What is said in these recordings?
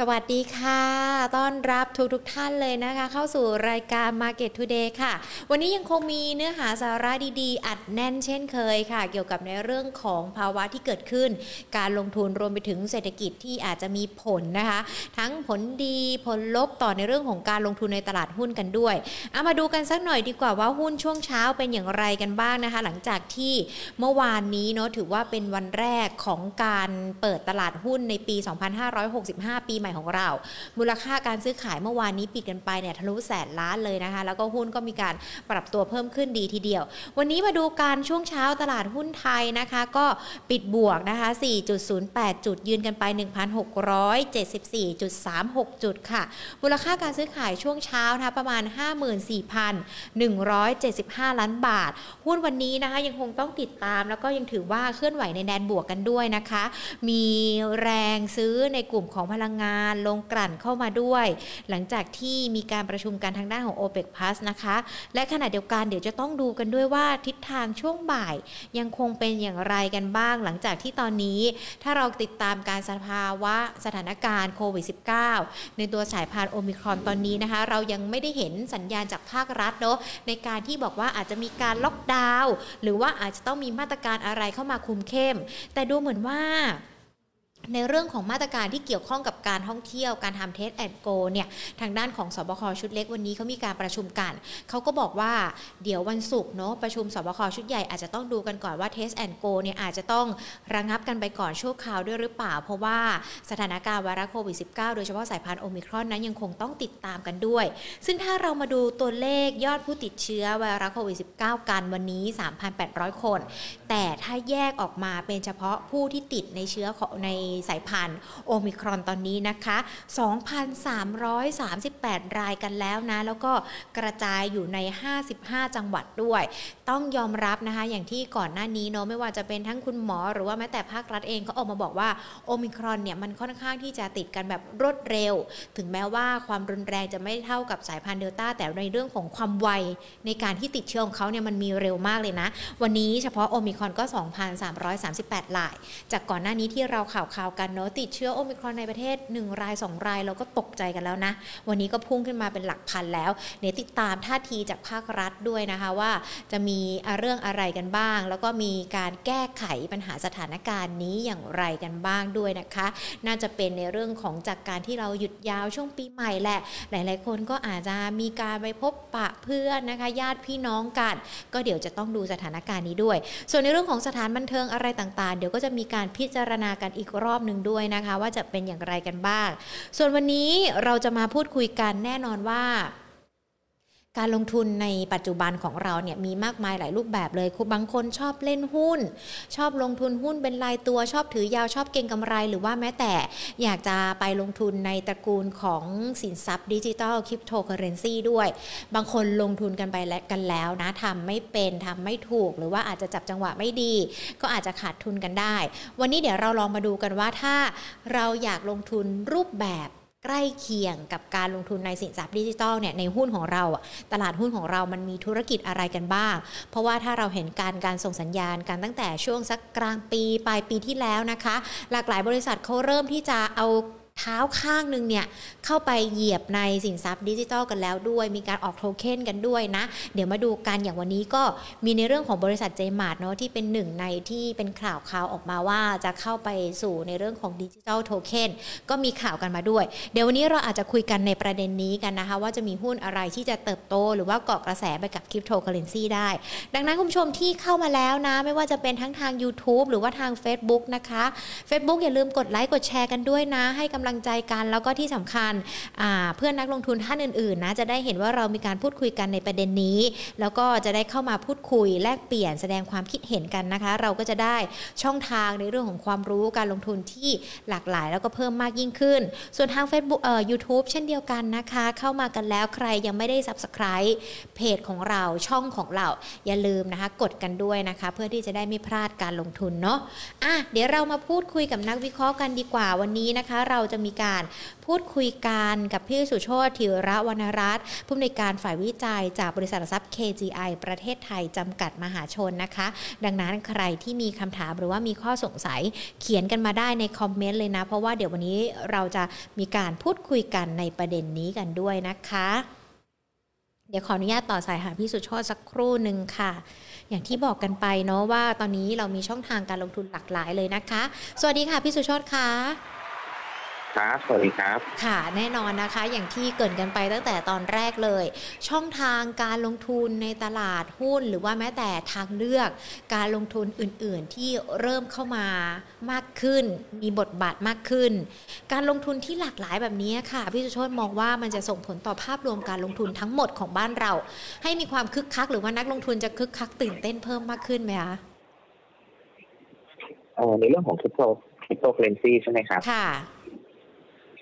สวัสดีค่ะ ต้อนรับทุกทุกท่านเลยนะคะ เข้าสู่รายการ Market Today ค่ะ วันนี้ยังคงมีเนื้อหาสาระดีๆ อัดแน่นเช่นเคยค่ะ เกี่ยวกับในเรื่องของภาวะที่เกิดขึ้น การลงทุนรวมไปถึงเศรษฐกิจที่อาจจะมีผลนะคะ ทั้งผลดีผลลบต่อในเรื่องของการลงทุนในตลาดหุ้นกันด้วยเอามาดูกันสักหน่อยดีกว่าว่าหุ้นช่วงเช้าเป็นอย่างไรกันบ้างนะคะ หลังจากที่เมื่อวานนี้เนาะถือว่าเป็นวันแรกของการเปิดตลาดหุ้นในปี 2565 ปีใหม่ของเรา มูลค่าการซื้อขายเมื่อวานนี้ปิดกันไปเนี่ยทะลุแสนล้านเลยนะคะ แล้วก็หุ้นก็มีการปรับตัวเพิ่มขึ้นดีทีเดียว วันนี้มาดูการช่วงเช้าตลาดหุ้นไทยนะคะ ก็ปิดบวกนะคะ 4.08 จุดยืนกันไป 1,674.36 จุดค่ะ มูลค่าการซื้อขายช่วงเช้านะคะประมาณ 54,175 ล้านบาท หุ้นวันนี้นะคะยังคงต้องติดตามแล้วก็ยังถือว่าเคลื่อนไหวในแดนบวกกันด้วยนะคะ มีแรงซื้อในกลุ่มของพลังงานลงกลั่นเข้ามาด้วย หลังจากที่มีการประชุมกันทางด้านของ OPEC Plus นะคะ และขณะเดียวกันเดี๋ยวจะต้องดูกันด้วยว่าทิศทางช่วงบ่าย ยังคงเป็นอย่างไรกันบ้าง หลังจากที่ตอนนี้ถ้าเราติดตามการสภาวะสถานการณ์โควิด -19 ในตัวสายพันธุ์โอมิครอนตอนนี้นะคะ เรายังไม่ได้เห็นสัญญาณจากภาครัฐเนาะในการที่บอกว่าอาจจะมีการล็อกดาวน์หรือว่าอาจจะต้องมีมาตรการอะไรเข้ามาคุมเข้ม แต่ดูเหมือนว่า ในเรื่องของมาตรการที่เกี่ยวข้องกับการท่องเที่ยวการทำ Test and Go เนี่ยทางด้านของศบคชุดเล็กวันนี้เขามีการประชุมกันเขาก็บอกว่าเดี๋ยววันศุกร์เนาะประชุมศบคชุดใหญ่อาจจะต้องดูกันก่อนว่า Test and Go เนี่ยอาจจะต้องระงับกันไปก่อนชั่วคราวด้วยหรือเปล่า เพราะว่าสถานการณ์ไวรัสโควิด -19 โดยเฉพาะสายพันธุ์โอมิครอนนั้นยังคงต้องติดตามกันด้วย ซึ่งถ้าเรามาดูตัวเลขยอดผู้ติดเชื้อไวรัสโควิด -19 กันวันนี้ 3,800 คน แต่ถ้าแยกออกมาเป็นเฉพาะผู้ที่ติดในเชื้อของในสายพันธุ์โอมิครอนตอนนี้นะคะ 2,338 รายกันแล้วนะ แล้วก็กระจายอยู่ใน 55 จังหวัดด้วย ต้องยอมรับนะคะ อย่างที่ก่อนหน้านี้เนาะไม่ว่าจะเป็นทั้งคุณหมอหรือว่าแม้แต่ภาครัฐเองก็ออกมาบอกว่าโอมิครอนเนี่ยมันค่อนข้างที่จะติดกันแบบรวดเร็ว ถึงแม้ว่าความรุนแรงจะไม่เท่ากับสายพันธุ์เดลต้าแต่ในเรื่องของความไวในการที่ติดเชื้อของเขาเนี่ยมันมีเร็วมากเลยนะ วันนี้เฉพาะโอมิครอนก็ 2,338ราย จากก่อนหน้านี้ที่เราข่าวข่าวกันเนาะติดเชื้อโอมิครอนในประเทศ 1 ราย 2 รายเราก็ตกใจกันแล้วนะ วันนี้ก็พุ่งขึ้นมาเป็นหลักพันแล้วเดี๋ยวติดตามท่าทีจากภาครัฐด้วยนะคะว่าจะมีเรื่องอะไรกันบ้าง แล้วก็มีการแก้ไขปัญหาสถานการณ์นี้อย่างไรกันบ้างด้วยนะคะ น่าจะเป็นในเรื่องของจากการที่เราหยุดยาวช่วงปีใหม่แหละ หลาย ๆ คนก็อาจจะมีการไปพบปะเพื่อนนะคะญาติพี่น้องกัน ก็เดี๋ยวจะต้องดูสถานการณ์นี้ด้วย ส่วนในเรื่องของสถานบันเทิงอะไรต่าง ๆ เดี๋ยวก็จะมีการพิจารณากันอีกรอบอบหนึ่งด้วยนะคะ ว่าจะเป็นอย่างไรกันบ้าง ส่วนวันนี้เราจะมาพูดคุยกันแน่นอนว่า การลงทุนในปัจจุบันของเราเนี่ยมีมากมายหลายรูปแบบเลยบางคนชอบเล่นหุ้น ชอบลงทุนหุ้นเป็นรายตัวชอบถือยาวชอบเก็งกำไร หรือว่าแม้แต่อยากจะไปลงทุนในตระกูลของสินทรัพย์ดิจิทัลคริปโตเคอเรนซีด้วย บางคนลงทุนกันไปแล้วกันแล้วนะทำไม่เป็นทำไม่ถูก หรือว่าอาจจะจับจังหวะไม่ดี ก็อาจจะขาดทุนกันได้ วันนี้เดี๋ยวเราลองมาดูกันว่าถ้าเราอยากลงทุนรูปแบบ ใกล้เคียงกับการลงทุนในสินทรัพย์ดิจิทัลเนี่ยในหุ้นของเราอะตลาดหุ้นของเรามันมีธุรกิจอะไรกันบ้าง เพราะว่าถ้าเราเห็นการการส่งสัญญาณกันตั้งแต่ช่วงสักกลางปีปลายปีที่แล้วนะคะ หลากหลายบริษัทเขาเริ่มที่จะเอา เท้าข้างหนึ่งเนี่ยเข้าไปเหยียบในสินทรัพย์ดิจิทัลกันแล้วด้วย มีการออกโทเค็นกันด้วยนะ เดี๋ยวมาดูกันอย่างวันนี้ก็มีในเรื่องของบริษัทเจมาร์ทเนาะที่เป็นหนึ่งในที่เป็นข่าวข่าวออกมาว่าจะเข้าไปสู่ในเรื่องของ digital token ก็มีข่าวกันมาด้วย เดี๋ยววันนี้เราอาจจะคุยกันในประเด็นนี้กันนะคะ ว่าจะมีหุ้นอะไรที่จะเติบโต หรือว่าเกาะกระแสไปกับคริปโตเคอเรนซีได้ ดังนั้นคุณผู้ชมที่เข้ามาแล้วนะ ไม่ว่าจะเป็นทั้งทาง YouTube หรือว่าทาง Facebook นะคะ Facebook อย่าลืมกดไลค์กดแชร์กันด้วยนะให้กำลังใจกันแล้วก็ที่สำคัญเพื่อนนักลงทุนท่านอื่นๆนะจะได้เห็นว่าเรามีการพูดคุยกันในประเด็นนี้ แล้วก็จะได้เข้ามาพูดคุยแลกเปลี่ยนแสดงความคิดเห็นกันนะคะ เราก็จะได้ช่องทางในเรื่องของความรู้การลงทุนที่หลากหลาย แล้วก็เพิ่มมากยิ่งขึ้น ส่วนทาง Facebook เอ่อ YouTube เช่นเดียวกันนะคะ เข้ามากันแล้วใครยังไม่ได้ Subscribe เพจของเราช่องของเราอย่าลืมนะคะ กดกันด้วยนะคะ เพื่อที่จะได้ไม่พลาดการลงทุนเนาะอะเดี๋ยวเรามาพูดคุยกับนักวิเคราะห์กันดีกว่าวันนี้นะคะ เราจะจะมีการพูดคุยกันกับพี่สุโชติธีระวรรณรัตน์ผู้อำนวยการฝ่ายวิจัยจากบริษัททรัพย์ KGI ประเทศไทยจำกัดมหาชนนะคะ ดังนั้นใครที่มีคำถามหรือว่ามีข้อสงสัยเขียนกันมาได้ในคอมเมนต์เลยนะ เพราะว่าเดี๋ยววันนี้เราจะมีการพูดคุยกันในประเด็นนี้กันด้วยนะคะ เดี๋ยวขออนุญาตต่อสายหาพี่สุโชติสักครู่หนึ่งค่ะอย่างที่บอกกันไปเนาะว่าตอนนี้เรามีช่องทางการลงทุนหลากหลายเลยนะคะ สวัสดีค่ะพี่สุโชติค่ะ ครับสวัสดีครับ ค่ะ แน่นอนนะคะ อย่างที่เกรินกันไปตั้งแต่ตอนแรกเลย ช่องทางการลงทุนในตลาดหุ้น หรือว่าแม้แต่ทางเลือก การลงทุนอื่น ๆ ที่เริ่มเข้ามามากขึ้น มีบทบาทมากขึ้น การลงทุนที่หลากหลายแบบนี้ค่ะ พี่สุโชตมองว่ามันจะส่งผลต่อภาพรวมการลงทุนทั้งหมดของบ้านเรา ให้มีความคึกคัก หรือว่านักลงทุนจะคึกคักตื่นเต้นเพิ่มมากขึ้นไหมคะเอ่อในเรื่องของคริปโตคริปโตเคอเรนซีใช่ไหมครับ ค่ะ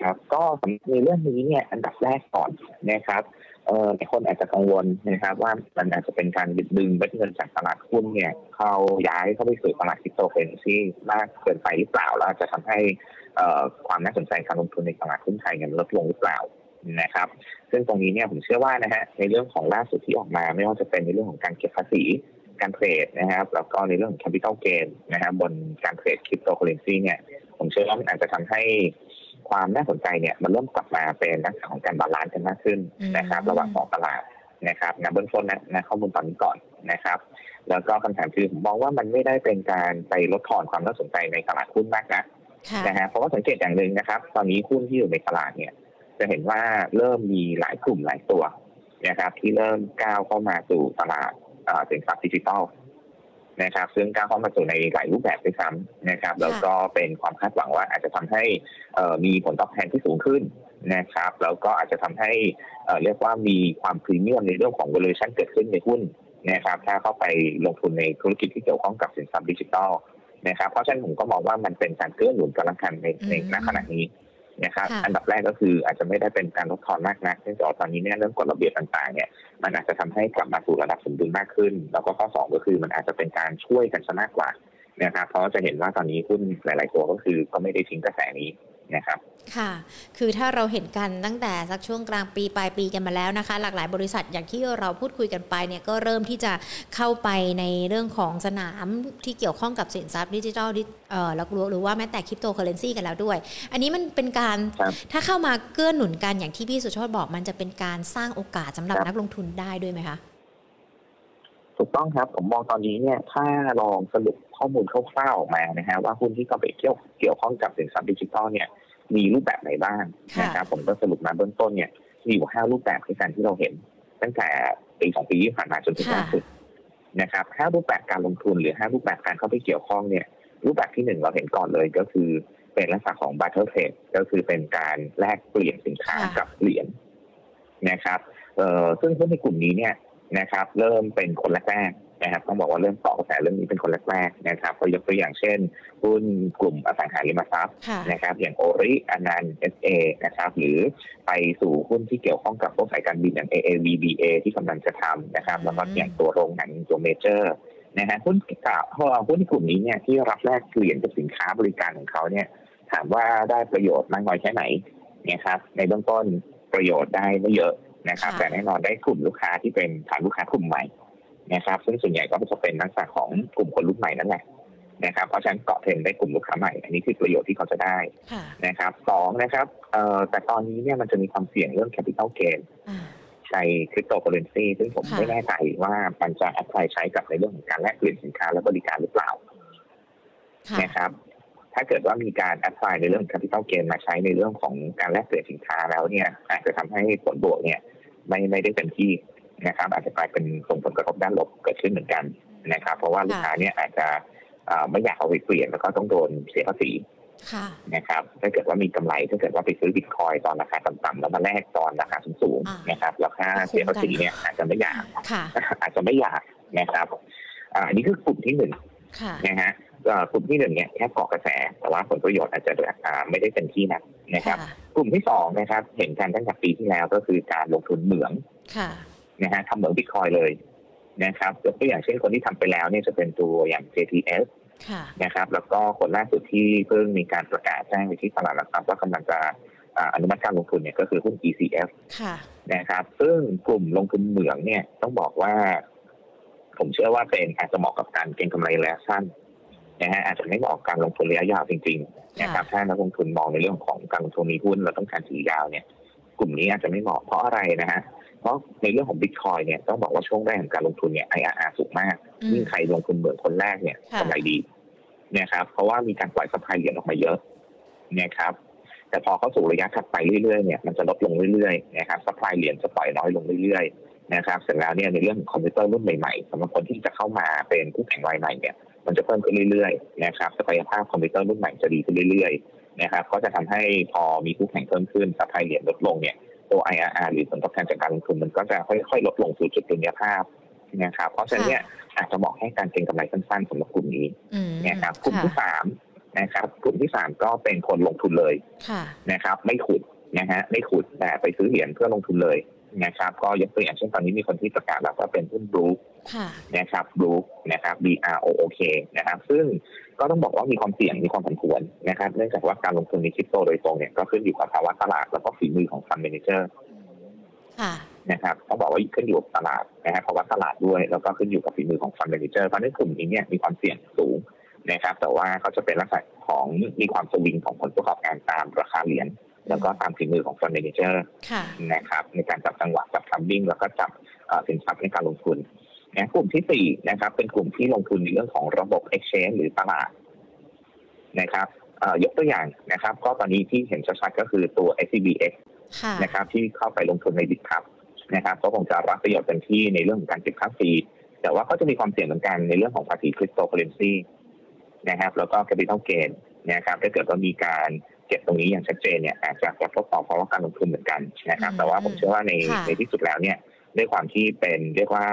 ครับ ก็ในเรื่องนี้เนี่ยอันดับแรกก่อนนะครับเอ่อแต่คนอาจจะกังวลนะครับว่ามันอาจจะเป็นการดึงเม็ดเงินจากตลาดหุ้นเนี่ยเข้าย้ายเข้าไปสู่ตลาดคริปโตเคอเรนซีมากเกินไปหรือเปล่าแล้วจะทำให้เอ่อความน่าสนใจการลงทุนในตลาดหุ้นไทยเนี่ยลดลงหรือเปล่านะครับ ซึ่งตรงนี้เนี่ยผมเชื่อว่านะฮะในเรื่องของล่าสุดที่ออกมาไม่ว่าจะเป็นในเรื่องของการเก็บภาษีการเทรดนะครับแล้วก็ในเรื่องของ capital gain นะครับบนการเทรดคริปโตเคอเรนซีเนี่ยผมเชื่อว่ามันอาจจะทำให้ ความน่าสนใจเนี่ยมันเริ่มกลับมาเป็นลักษณะของการ balance กันมากขึ้นนะครับ ระหว่างสองตลาดนะครับนะเบื้องต้นนะนะข้อมูลตอนนี้ก่อนนะครับ แล้วก็คำถามคือผมมองว่ามันไม่ได้เป็นการไปลดทอนความน่าสนใจในตลาดหุ้นมากนะค่ะนะฮะเพราะว่าสังเกตอย่างหนึ่งนะครับ ตอนนี้หุ้นที่อยู่ในตลาดเนี่ย จะเห็นว่าเริ่มมีหลายกลุ่มหลายตัวนะครับ ที่เริ่มก้าวเข้ามาสู่ตลาดเอ่อสินทรัพย์ดิจิทัล นะครับ ซึ่งก้าวเข้ามาสู่ในหลายรูปแบบด้วยซ้ำนะครับแล้วก็เป็นความคาดหวังว่าอาจจะทำให้เอ่อมีผลตอบแทนที่สูงขึ้นนะครับ แล้วก็อาจจะทำให้เอ่อเรียกว่ามีความพรีเมียมในเรื่องของ valuation เกิดขึ้นในหุ้นนะครับ ถ้าเข้าไปลงทุนในธุรกิจที่เกี่ยวข้องกับสินทรัพย์ดิจิทัลนะครับเพราะฉะนั้นผมก็มองว่ามันเป็นการเกื้อหนุนกันละกันในในณขณะนี้ นะครับค่ะอันดับแรกก็คืออาจจะไม่ได้เป็นการลดทอนมากนักเนื่องจากว่าตอนนี้เนี่ยเรื่องกฎระเบียบต่างๆเนี่ยมันอาจจะทำให้กลับมาสู่ระดับสมดุลมากขึ้น แล้วก็ข้อสองก็คือมันอาจจะเป็นการช่วยกันซะมากกว่านะครับเพราะจะเห็นว่าตอนนี้หุ้นหลาย ๆ ตัวก็คือก็ไม่ได้ทิ้งกระแสนี้ นะครับ ค่ะ คือถ้าเราเห็นกันตั้งแต่สักช่วงกลางปีปลายปีกันมาแล้วนะคะ หลากหลายบริษัทอย่างที่เราพูดคุยกันไปเนี่ยก็เริ่มที่จะเข้าไปในเรื่องของสนามที่เกี่ยวข้องกับสินทรัพย์ดิจิทัลดิเอ่อแล้วหรือว่าแม้แต่คริปโตเคอเรนซีกันแล้วด้วย อันนี้มันเป็นการครับถ้าเข้ามาเกื้อหนุนกันอย่างที่พี่สุโชตบอก มันจะเป็นการสร้างโอกาสสำหรับครับนักลงทุนได้ด้วยไหมคะถูกต้องครับ ผมมองตอนนี้เนี่ยถ้าลองสรุปข้อมูลคร่าวๆออกมานะฮะว่าหุ้นที่เข้าไปเกี่ยวเกี่ยวข้องกับสินทรัพย์ดิจิทัลเนี่ย มีรูปแบบไหนบ้างค่ะนะครับผมก็สรุปมาเบื้องต้นเนี่ยมีอยู่ห้ารูปแบบในการที่เราเห็น ตั้งแต่ปีสองปีที่ผ่านมาจนถึงล่าสุดนะครับห้ารูปแบบการลงทุนหรือห้ารูปแบบการเข้าไปเกี่ยวข้องเนี่ย รูปแบบที่หนึ่งเราเห็นก่อนเลยก็คือเป็นลักษณะของ barter trade ก็คือเป็นการแลกเปลี่ยนสินค้าค่ะกับเหรียญนะครับเอ่อซึ่งหุ้นในกลุ่มนี้เนี่ยนะครับ เริ่มเป็นคนแรกๆ นะครับต้องบอกว่าเริ่มต่อกระแสเรื่องนี้เป็นคนแรกๆนะครับก็ยกตัวอย่างเช่นหุ้นกลุ่มอสังหาริมทรัพย์ค่ะนะครับอย่าง ORI ANAN SA นะครับหรือไปสู่หุ้นที่เกี่ยวข้องกับพวกสายการบินอย่าง AAV BA ที่กำลังจะทำนะครับแล้วก็อย่างตัวโรงหนังตัวเมเจอร์นะฮะหุ้นกับหุ้นในกลุ่มนี้เนี่ยที่รับแลกเปลี่ยนกับสินค้าบริการของเขาเนี่ยถามว่าได้ประโยชน์มากน้อยแค่ไหนนะครับในเบื้องต้นประโยชน์ได้ไม่เยอะนะครับค่ะแต่แน่นอนได้กลุ่มลูกค้าที่เป็นฐานลูกค้ากลุ่มใหม่ นะครับ ซึ่งส่วนใหญ่ก็จะเป็นลักษณะของกลุ่มคนรุ่นใหม่นั่นแหละนะครับเพราะฉะนั้นเกาะเทรนด์ได้กลุ่มลูกค้าใหม่ อันนี้คือประโยชน์ที่เขาจะได้ค่ะนะครับสองนะครับเอ่อแต่ตอนนี้เนี่ยมันจะมีความเสี่ยงเรื่อง capital gain อ่าในคริปโตเคอเรนซีซึ่งผมค่ะไม่แน่ใจว่ามันจะ apply ใช้กับในเรื่องของการแลกเปลี่ยนสินค้าและบริการหรือเปล่าค่ะนะครับ ถ้าเกิดว่ามีการแอพพลายในเรื่อง capital gain มาใช้ในเรื่องของการแลกเปลี่ยนสินค้าแล้วเนี่ยอาจจะทำให้ผลบวกเนี่ยไม่ไม่ได้เต็มที่ นะครับ อาจจะกลายเป็นส่งผลกระทบด้านลบเกิดขึ้นเหมือนกันนะครับ เพราะว่าลูกค้าเนี่ยอาจจะเอ่อไม่อยากเอาไปเปลี่ยนแล้วก็ต้องโดนเสียภาษีค่ะนะครับ ถ้าเกิดว่ามีกำไรถ้าเกิดว่าไปซื้อบิตคอยตอนราคาต่ำๆแล้วมาแลกตอนราคาสูงอ่าๆนะครับแล้วค่าเสียภาษีเนี่ยอาจจะไม่อยากค่ะอาจจะไม่อยากนะครับอ่าอันนี้คือกลุ่มที่หนึ่งค่ะนะฮะเอ่อกลุ่มที่หนึ่งเนี่ยแค่เกาะกระแส แต่ว่าผลประโยชน์อาจจะอ่าไม่ได้เต็มที่นักนะครับค่ะกลุ่มที่สองนะครับ เห็นกันตั้งแต่ปีที่แล้วก็คือการลงทุนเหมืองค่ะ นะฮะทำเหมืองบิตคอยเลยนะครับยกตัวอย่างเช่นคนที่ทำไปแล้วเนี่ยจะเป็นตัวอย่าง JTS นะครับ แล้วก็คนล่าสุดที่เพิ่งมีการประกาศแจ้งไปที่ตลาดหลักทรัพย์ว่ากำลังจะอนุมัติการลงทุนเนี่ยก็คือหุ้น ECF นะครับ ซึ่งกลุ่มลงทุนเหมืองเนี่ยต้องบอกว่า ผมเชื่อว่าเป็นอาจจะเหมาะกับการเก็งกำไรระยะสั้นนะฮะอาจจะไม่เหมาะกับการลงทุนระยะยาวจริงๆนะครับถ้านักลงทุนมองในเรื่องของการลงทุนมีหุ้นเราต้องการถือยาวเนี่ย กลุ่มนี้อาจจะไม่เหมาะเพราะอะไรนะฮะ เพราะในเรื่องของบิตคอยเนี่ยต้องบอกว่าช่วงแรกของการลงทุนเนี่ย IRR สูงมากยิ่งใครลงทุนเหมือนคนแรกเนี่ยกำไรดีนะครับเพราะว่ามีการปล่อยสปายเหรียญออกมาเยอะนะครับแต่พอเข้าสู่ระยะถัดไปเรื่อยๆเนี่ยมันจะลดลงเรื่อยๆนะครับ supply เหรียญจะปล่อยน้อยลงเรื่อยๆนะครับเสร็จแล้วเนี่ยในเรื่องของคอมพิวเตอร์รุ่นใหม่ๆสำหรับคนที่จะเข้ามาเป็นผู้แข่งรายใหม่เนี่ยมันจะเพิ่มขึ้นเรื่อยๆนะครับศักยภาพคอมพิวเตอร์รุ่นใหม่จะดีขึ้นเรื่อยๆนะครับก็จะทำให้พอมีผู้แข่งเพิ่มขึ้น supply เหรียญลดลงเนี่ย ตัว IRR หรือผลตอบแทนจากการลงทุนมันก็จะค่อยๆ ลดลงสู่จุดดุลยภาพนะครับเพราะฉะนั้นเนี่ยอาจจะเหมาะให้การเก็งกำไรสั้นๆสำหรับกลุ่มนี้นะครับกลุ่มที่สามนะครับกลุ่มที่สามก็เป็นคนลงทุนเลยนะครับ ไม่ขุดนะฮะไม่ขุดแต่ไปซื้อเหรียญเพื่อลงทุนเลยนะครับ ก็ยกตัวอย่างเช่นตอนนี้มีคนที่ประกาศแล้วว่าเป็นหุ้นบลู นะครับบลูนะครับ B R O O K นะครับ ซึ่งก็ต้องบอกว่ามีความเสี่ยงมีความผันผวนนะครับ เนื่องจากว่าการลงทุนในคริปโตโดยตรงเนี่ยก็ขึ้นอยู่กับภาวะตลาดแล้วก็ฝีมือของฟันเมนเจอร์นะครับต้องบอกว่าขึ้นอยู่กับตลาดนะครับภาวะตลาดด้วย แล้วก็ขึ้นอยู่กับฝีมือของฟันเมนเจอร์เพราะในกลุ่มนี้เนี่ยมีความเสี่ยงสูงนะครับ แต่ว่าเขาจะเป็นลักษณะของมีความสวิงของผลประกอบการตามราคาเหรียญแล้วก็ตามฝีมือของฟันเมนเจอร์นะครับในการจับจังหวะจับทัมบิ้งแล้วก็จับสินทรัพย์ในการลงทุน นะกลุ่มที่สี่นะครับ เป็นกลุ่มที่ลงทุนในเรื่องของระบบ exchange หรือตลาดนะครับยกตัวอย่างนะครับ ก็ตอนนี้ที่เห็นชัดๆก็คือตัว SCBX นะครับที่เข้าไปลงทุนในบิตครับนะครับก็คงจะรับประโยชน์เต็มที่ในเรื่องของการเก็บค่าฟรีแต่ว่าก็จะมีความเสี่ยงเหมือนกันในเรื่องของภาษีคริปโตเคอเรนซีนะครับ แล้วก็ capital gain นะครับถ้าเกิดว่ามีการเก็บตรงนี้อย่างชัดเจนเนี่ยอาจจะกระทบต่อภาวะการลงทุนเหมือนกันนะครับ แต่ว่าผมเชื่อว่าในในที่สุดแล้วเนี่ยด้วยความที่เป็นเรียกว่า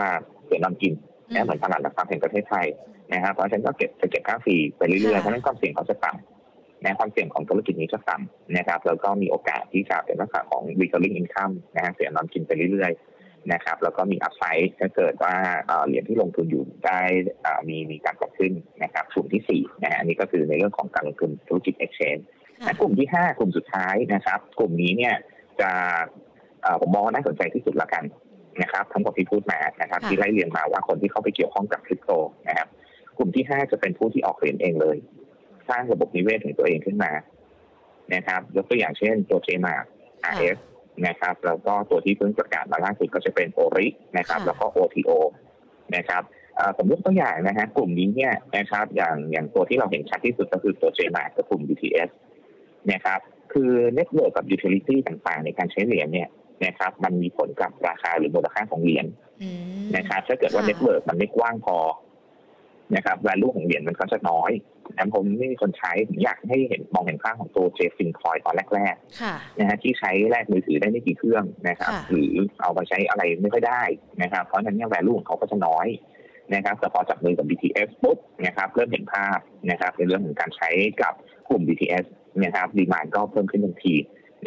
เสือนอนกินนะเหมือนตลาดหลักทรัพย์แห่งประเทศไทยนะครับเพราะฉะนั้นก็เก็บจะเก็บค่า fee ไปเรื่อยๆเพราะฉะนั้นความเสี่ยงเขาจะต่ำนะความเสี่ยงของธุรกิจนี้จะต่ำนะครับแล้วก็มีโอกาสที่จะเป็นลักษณะของ recurring income นะฮะเสือนอนกินไปเรื่อยๆนะครับแล้วก็มีอัพไซด์ถ้าเกิดว่าเหรียญที่ลงทุนอยู่ได้มีมีการปรับขึ้นนะครับกลุ่มที่สี่นะฮะนี่ก็คือในเรื่องของการลงทุนธุรกิจ exchange กลุ่มที่ห้ากลุ่มสุดท้ายนะครับ กลุ่มนี้เนี่ยจะผมมองว่าน่าสนใจที่สุดละกัน นะครับทั้งหมดที่พูดมานะครับที่ไล่เรียงมาว่าคนที่เข้าไปเกี่ยวข้องกับคริปโตนะครับกลุ่มที่ห้าจะเป็นผู้ที่ออกเหรียญเองเลย สร้างระบบนิเวศของตัวเองขึ้นมานะครับยกตัวอย่างเช่นตัวเจมา RS นะครับแล้วก็ตัวที่เพิ่งประกาศมาล่าสุดก็จะเป็น ORI นะครับ แล้วก็ OTO นะครับผมยกตัวอย่างนะฮะกลุ่มนี้เนี่ยนะครับ อย่างอย่างตัวที่เราเห็นชัดที่สุดก็คือตัว JMART กับกลุ่ม BTS นะครับ คือ network กับ utility ต่างๆ ในการใช้เหรียญเนี่ย นะครับ มันมีผลกับราคาหรือมูลค่าของเหรียญนะครับถ้าเกิดว่า network มันไม่กว้างพอนะครับ value ของเหรียญมันก็จะน้อยนะเพราะไม่มีคนใช้ผมอยากให้เห็นมองเห็นค่าของตัว JFIN Coin ตอนแรกๆนะฮะที่ใช้แลกมือถือได้ไม่กี่เครื่องนะครับ หรือเอาไปใช้อะไรไม่ค่อยได้นะครับ เพราะฉะนั้นเนี่ยแวลูของเขาก็จะน้อยนะครับแต่พอจับมือกับ BTS ปุ๊บนะครับเริ่มเห็นภาพนะครับในเรื่องของการใช้กับกลุ่ม BTS นะครับดีมานก็เพิ่มขึ้นทันที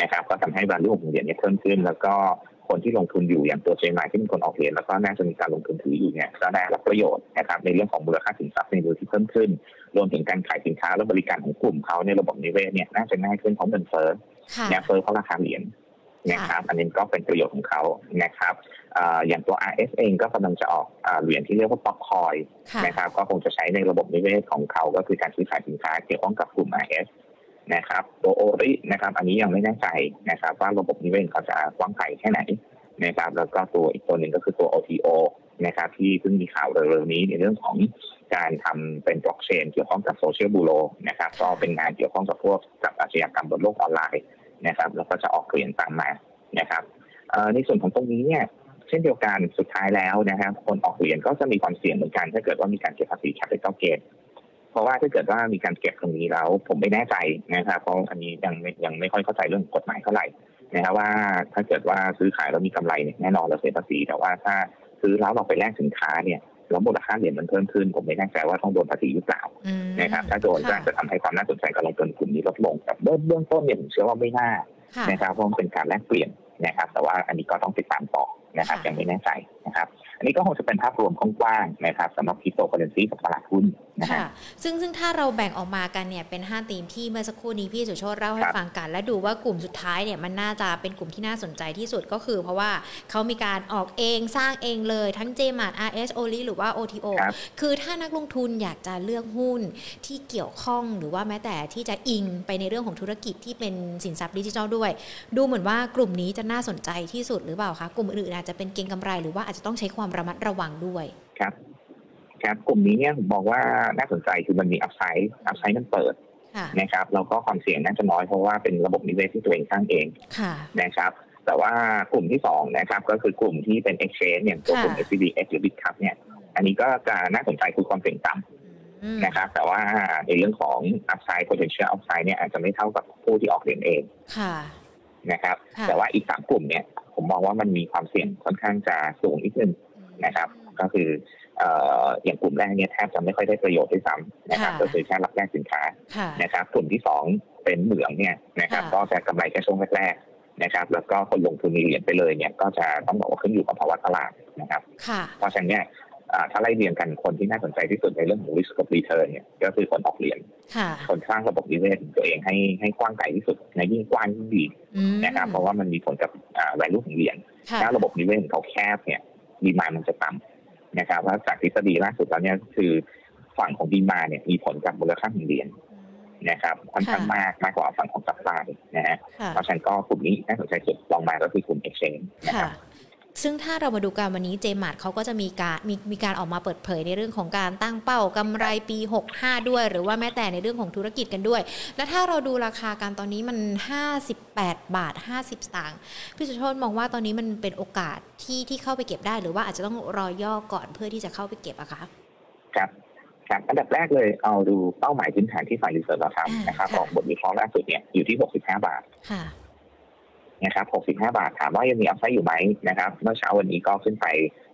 นะครับ ก็ทำให้ value ของเหรียญเนี่ยเพิ่มขึ้น แล้วก็คนที่ลงทุนอยู่อย่างตัวเจมาที่เป็นคนออกเหรียญแล้วก็น่าจะมีการลงทุนถืออยู่เนี่ยก็ได้รับประโยชน์นะครับในเรื่องของมูลค่าสินทรัพย์ในดูที่เพิ่มขึ้น รวมถึงการขายสินค้าและบริการของกลุ่มเขาในระบบนิเวศเนี่ยน่าจะง่ายขึ้นเพราะเงินเฟ้อเนี่ยเฟ้อเพราะราคาเหรียญนะครับอันนี้ก็เป็นประโยชน์ของเขานะครับอย่างตัว RS เองก็กำลังจะออกเหรียญที่เรียกว่าป๊อปคอยนะครับก็คงจะใช้ในระบบนิเวศของเขาก็คือการซื้อขายสินค้าเกี่ยวข้องกับกลุ่ม RS นะครับตัวโอรินะครับ อันนี้ยังไม่แน่ใจนะครับ ว่าระบบนิเวศเขาจะกว้างไกลแค่ไหนนะครับ แล้วก็ตัวอีกตัวหนึ่งก็คือตัว OTO นะครับ ที่เพิ่งมีข่าวเร็วๆนี้ในเรื่องของการทำเป็นบล็อกเชนเกี่ยวข้องกับ social bureau นะครับ ก็เป็นงานเกี่ยวข้องกับพวกกับอาชญากรรมบนโลกออนไลน์นะครับ แล้วก็จะออกเหรียญตามมานะครับในส่วนของตรงนี้เนี่ยเช่นเดียวกันสุดท้ายแล้วนะครับคนออกเหรียญก็จะมีความเสี่ยงเหมือนกัน ถ้าเกิดว่ามีการเก็บภาษี capital gain เพราะว่าถ้าเกิดว่ามีการเก็บตรงนี้แล้วผมไม่แน่ใจนะครับเพราะอันนี้ยังยังไม่ค่อยเข้าใจเรื่องกฎหมายเท่าไหร่นะครับว่าถ้าเกิดว่าซื้อขายแล้วมีกำไรเนี่ยแน่นอนเราเสียภาษีแต่ว่าถ้าซื้อแล้วเราไปแลกสินค้าเนี่ยแล้วมูลค่าเหรียญมันเพิ่มขึ้น ผมไม่แน่ใจว่าต้องโดนภาษีหรือเปล่านะครับถ้าโดนก็จะทำให้ความน่าสนใจกับลงทุนกลุ่มนี้ลดลงแต่เบื้องต้นเนี่ยผมเชื่อว่าไม่น่านะครับเพราะมันเป็นการแลกเปลี่ยนนะครับ แต่ว่าอันนี้ก็ต้องติดตามต่อนะครับยังไม่แน่ใจนะครับ อันนี้ก็คงจะเป็นภาพรวมกว้างๆนะครับสำหรับคริปโตเคอเรนซีกับตลาดหุ้นนะฮะค่ะซึ่งซึ่งถ้าเราแบ่งออกมากันเนี่ยเป็น 5 ธีมที่เมื่อสักครู่นี้พี่สุโชตเล่าให้ครับฟังกัน และดูว่ากลุ่มสุดท้ายเนี่ยมันน่าจะเป็นกลุ่มที่น่าสนใจที่สุดก็คือ เพราะว่าเขามีการออกเองสร้างเองเลยทั้ง JMart RS ORI หรือว่า OTO ครับคือถ้านักลงทุนอยากจะเลือกหุ้นที่เกี่ยวข้องหรือว่าแม้แต่ที่จะอิงไปในเรื่องของธุรกิจที่เป็นสินทรัพย์ดิจิทัลด้วย ดูเหมือนว่ากลุ่มนี้จะน่าสนใจที่สุดหรือเปล่าคะกลุ่มอื่นๆอาจจะเป็นเก็งกำไรหรือว่าอาจจะต้องใช้ความระมัดระวังด้วยครับครับกลุ่มนี้เนี่ยผมบอกว่าน่าสนใจคือมันมี upside upside มันเปิดค่ะนะครับแล้วก็ความเสี่ยงน่าจะน้อยเพราะว่าเป็นระบบนิเวศที่ตัวเองสร้างเองค่ะนะครับ แต่ว่ากลุ่มที่สองนะครับ ก็คือกลุ่มที่เป็น exchange อย่างตัวกลุ่มค่ะ SCBX หรือ BitCup เนี่ย อันนี้ก็จะน่าสนใจคือความเสี่ยงต่อืมำนะครับ แต่ว่าในเรื่องของ upside potential upside เนี่ยอาจจะไม่เท่ากับผู้ที่ออกเหรียญเองค่ะนะครับค่ะแต่ว่าอีกสามกลุ่มเนี่ย ผมมองว่ามันมีความเสี่ยงค่อนข้างจะสูงนิดนึง นะครับ ก็คือเอ่ออย่างกลุ่มแรกเนี่ยแทบจะไม่ค่อยได้ประโยชน์ด้วยซ้ำนะครับค่ะก็คือแค่รับแลกสินค้าค่ะนะครับกลุ่มที่สองเป็นเหมืองเนี่ยนะครับค่ะก็จะกำไรแค่ช่วงแรกๆนะครับ แล้วก็คนลงทุนมีเหรียญไปเลยเนี่ยก็จะต้องบอกว่าขึ้นอยู่กับภาวะตลาดนะครับค่ะเพราะฉะนั้นเนี่ยอ่าถ้าไล่เรียงกันคนที่น่าสนใจที่สุดในเรื่องของ risk กับ return เนี่ยก็คือคนออกเหรียญค่ะคนสร้างระบบนิเวศของตัวเองให้ให้กว้างไกลที่สุดในยิ่งกว้างยิ่งดีอืมนะครับเพราะว่ามันมีผลกับอ่า value ของเหรียญค่ะถ้าระบบนิเวศของเขาแคบเนี่ย ดีมามันจะต่ำนะครับแล้วจากทฤษฎีล่าสุดแล้วเนี่ยคือฝั่งของ demand เนี่ยมีผลกับมูลค่าของเหรียญนะครับค่อนข้างมากมากกว่าฝั่งของ supply นะฮะค่ะเพราะฉะนั้นก็กลุ่มนี้น่าสนใจสุดรองลงมาก็คือกลุ่ม exchange ค่ะนะคค่ะรับ ซึ่งถ้าเรามาดูกันวันนี้ JMART เขาก็จะมีการมีมีการออกมาเปิดเผยในเรื่องของการตั้งเป้ากำไรปี 65 ด้วย หรือว่าแม้แต่ในเรื่องของธุรกิจกันด้วย แล้วถ้าเราดูราคาการตอนนี้มัน 58 บาท 50สตางค์พี่สุโชตมองว่าตอนนี้มันเป็นโอกาสที่ที่เข้าไปเก็บได้ หรือว่าอาจจะต้องรอย่อก่อนเพื่อที่จะเข้าไปเก็บอะคะครับครับอันดับแรกเลยเอาดูเป้าหมายพื้นฐานที่ฝ่ายรีเสิร์ชเราทำนะครับอ่าค่ะออกบทวิเคราะห์ล่าสุดเนี่ยอยู่ที่ 65 บาทค่ะ นะครับ65 บาท ถามว่ายังมีอัพไซด์อยู่ไหมนะครับ เมื่อเช้าวันนี้ก็ขึ้นไป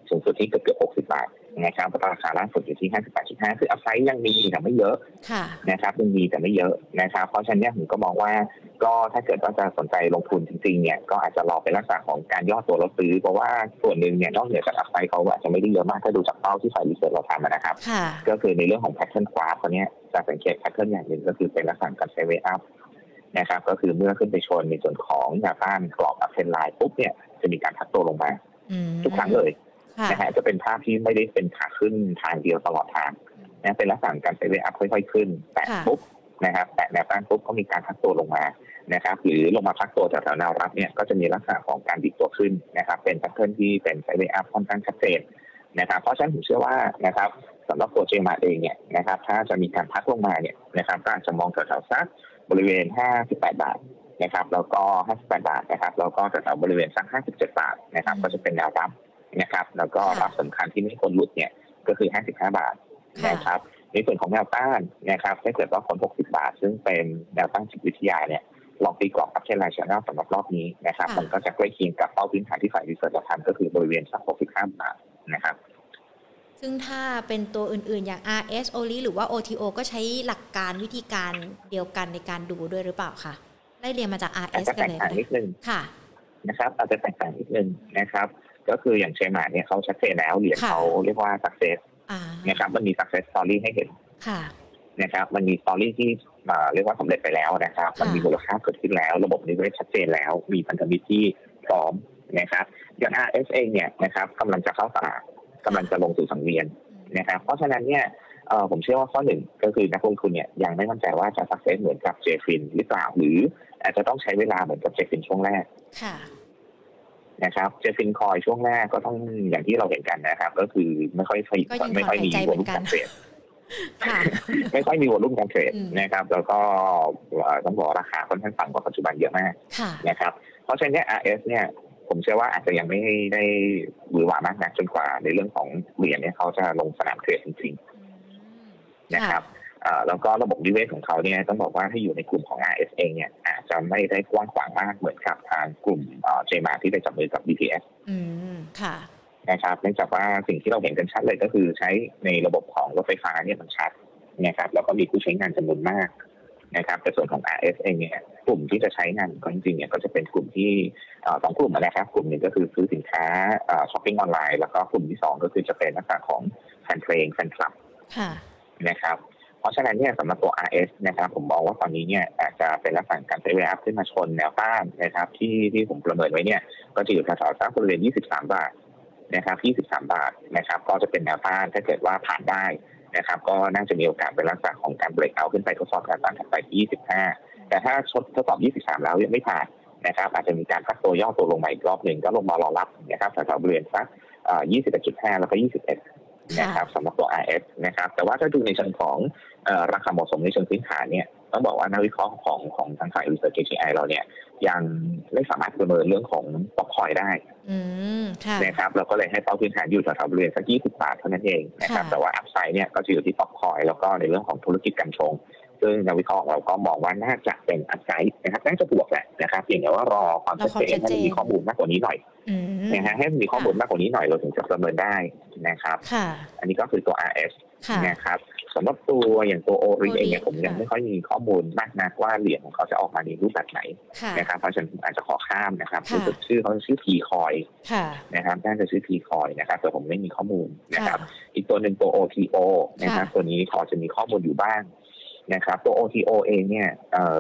สูงสุดที่เกือบเกือบ60 บาทนะครับแล้วก็ราคาล่าสุดอยู่ที่ 58.5 คืออัพไซด์ยังมีแต่ไม่เยอะค่ะนะครับยังมีแต่ไม่เยอะนะครับ เพราะฉะนั้นเนี่ยผมก็มองว่าก็ถ้าเกิดว่าจะสนใจลงทุนจริงๆเนี่ยก็อาจจะรอเป็นลักษณะของการย่อตัวแล้วซื้อเพราะว่าส่วนหนึ่งเนี่ยนอกเหนือจาก upside เขาอาจจะไม่ได้เยอะมากถ้าดูจากเป้าที่ฝ่าย research เราทำนะครับค่ะก็คือในเรื่องของ pattern ของเขาเนี้ยจะสังเกต pattern อย่างหนึ่งก็คือเป็นลักษณะการ sideway up นะครับก็คือเมื่อขึ้นไปชนในส่วนของแนวต้านกรอบ uptrend line ปุ๊บเนี่ยจะมีการพักตัวลงมาอืมทุกครั้งเลยค่ะนะฮะจะเป็นภาพที่ไม่ได้เป็นขาขึ้นทางเดียวตลอดทางนะเป็นลักษณะการ sideway up ค่อยๆขึ้น แตะค่ะปุ๊บนะครับ แตะแนวต้านปุ๊บก็มีการพักตัวลงมานะครับ หรือลงมาพักตัวจากแถวแนวรับเนี่ยก็จะมีลักษณะของการดิดตัวขึ้นนะครับ เป็นแพทเทิร์นที่เป็นไซเวอัพค่อนข้างชัดเจนนะครับเพราะฉะนั้นผมเชื่อว่านะครับสำหรับตัวเจมาเองเนี่ยนะครับ ถ้าจะมีการพักลงมาเนี่ยนะครับก็อาจจะมองแถวๆสัก บริเวณ 58 บาทนะครับแล้วก็ 58 บาทนะครับแล้วก็แถวๆบริเวณสัก 57 บาทนะครับก็จะเป็นแนวรับนะครับ แล้วก็รับสำคัญที่ไม่ควรหลุดเนี่ยก็คือ 55 บาทค่ะนะครับในส่วนของแนวต้านนะครับถ้าเกิดว่าคน 60 บาท ซึ่งเป็นแนวต้านจิตวิทยาเนี่ยลองตีกรอบกับเช่นไรชแนลสำหรับรอบนี้นะครับค่ะมันก็จะใกล้เคียงกับเป้าพื้นฐานที่ฝ่ายรีเสิร์ชเราทำก็คือบริเวณสัก 65 บาทนะครับ ซึ่งถ้าเป็นตัวอื่นๆ อย่าง RS o l i หรือว่า OTO ก็ใช้หลักการวิธีการเดียวกันในการดูด้วยหรือเปล่าคะไล่เรียงมาจากอาจ RS จะกัแตนกเลยต่างนิดนึงค่ะนะครับอาจจะแตกต่างนิดนึงนะครับ ก็คืออย่างเชมาเนี่ยเขาชัดเจนแล้วเหรียญค่ะเขาเรียกว่า success อ่านะครับมันมี success story ให้เห็นค่ะนะครับ มันมีสตอรี่ที่อ่าเรียกว่าสำเร็จไปแล้วนะครับค่ะมันมีมูลค่าเกิดขึ้นแล้ว ระบบนิเวศชัดเจนแล้ว มีพันธมิตรที่พร้อมนะครับอย่าง RS เองเนี่ยนะครับกำลังจะเข้าตลาด กำลังจะลงสู่สังเวียนนะครับเพราะฉะนั้นเนี่ยเอ่อผมเชื่อว่าข้อหนึ่งก็คือนักลงทุนเนี่ยยังไม่มั่นใจว่าจะสักเซสเหมือนกับเจฟินหรือเปล่าหรืออาจจะต้องใช้เวลาเหมือนกับเจฟินช่วงแรกค่ะนะครับเจฟินคอยช่วงแรกก็ต้องอย่างที่เราเห็นกันนะครับ ก็คือไม่ค่อยก็ยังไม่ค่อยมีถอนหายใจวอลุ่มเหมือนกันการเทรดค่ะไม่ค่อยมีวอลุ่มการเทรดอืมนะครับ แล้วก็เอ่อต้องบอกราคาค่อนข้างต่ำกว่าปัจจุบันเยอะมากค่ะนะครับ เพราะฉะนั้นเนี่ย RS เนี่ย ผมเชื่อว่าอาจจะยังไม่ได้หวือหวามากนักจนกว่า ในเรื่องของเหรียญเนี่ยเขาจะลงสนามเทรดจริงๆนะครับเอ่อแล้วก็ระบบนิเวศของเขาเนี่ยต้องบอกว่าถ้าอยู่ในกลุ่มของ RS เองเนี่ยอาจจะไม่ได้กว้างขวางมากเหมือนกับทางกลุ่มเจมาที่ไปจับมือกับ BTS อืมค่ะนะครับเนื่องจากว่าสิ่งที่เราเห็นกันชัดเลยก็คือใช้ในระบบของรถไฟฟ้าเนี่ยมันชัดนะครับแล้วก็มีผู้ใช้งานจำนวนมาก นะครับแต่ส่วนของ RS เองเนี่ยกลุ่มที่จะใช้งานก็จริงๆเนี่ยก็จะเป็นกลุ่มที่สองกลุ่มนะครับ กลุ่มหนึ่งก็คือซื้อสินค้าช้อปปิ้งออนไลน์แล้วก็กลุ่มที่สองก็คือจะเป็นลักษณะของแฟนเพลงแฟนคลับนะครับเพราะฉะนั้นเนี่ยสำหรับตัว RS นะครับผมมองว่าตอนนี้เนี่ยอาจจะเป็นลักษณะการใช้เวลาขึ้นมาชนแนวต้านนะครับ ที่ที่ผมประเมินไว้เนี่ย ก็จะอยู่แถวๆสักบริเวณ 23 บาทนะครับ 23 บาทนะครับ ก็จะเป็นแนวต้านถ้าเกิดว่าผ่านได้ นะครับ ก็น่าจะมีโอกาสเป็นลักษณะของการเบรกเอาขึ้นไปทดสอบการต้านถัดไปที่ 25 แต่ถ้าชดทดสอบ 23 แล้วยังไม่ผ่านนะครับอาจจะมีการพักตัวย่อตัวลงมาอีกรอบหนึ่งก็ลงมารอรับนะครับแถวๆบริเวณสัก21.5 แล้วก็ 21 นะครับสำหรับตัว RS นะครับ แต่ว่าถ้าดูในเชิงของราคาเหมาะสมในเชิงพื้นฐานเนี่ยต้องบอกว่านักวิเคราะห์ของของทางฝ่าย Research KGI เราเนี่ย ยังไม่สามารถประเมินเรื่องของ Popcoin ได้นะครับเราก็เลยให้เป้าพื้นฐานอยู่แถวๆบริเวณสักยี่สิบบาทเท่านั้นเองนะครับแต่ว่า upside เนี่ยก็จะอยู่ที่ Popcoin แล้วก็ในเรื่องของธุรกิจกัญชง ซึ่งนักวิเคราะห์เราก็มองว่าน่าจะเป็น upside นะครับน่าจะบวกแหละนะครับเพียงแต่ว่ารอความชัดเจนให้มีข้อมูลมากกว่านี้หน่อยนะฮะให้มีข้อมูลมากกว่านี้หน่อยเราถึงจะประเมินได้นะครับอันนี้ก็คือตัว RS นะครับ สำหรับตัวอย่างตัว ORI เองเนี่ยผมยังไม่ค่อยมีข้อมูลมากนักว่าเหรียญของเขาจะออกมาในรูปแบบไหนนะครับเพราะฉะนั้นอาจจะขอข้ามนะครับรู้สึกชื่อเขาชื่อพีคอยนะครับน่าจะชื่อพีคอยนะครับแต่ผมไม่มีข้อมูลนะครับอีกตัวหนึ่งตัว OTO นะครับตัวนี้พอจะมีข้อมูลอยู่บ้างนะครับตัว OTO เองเนี่ย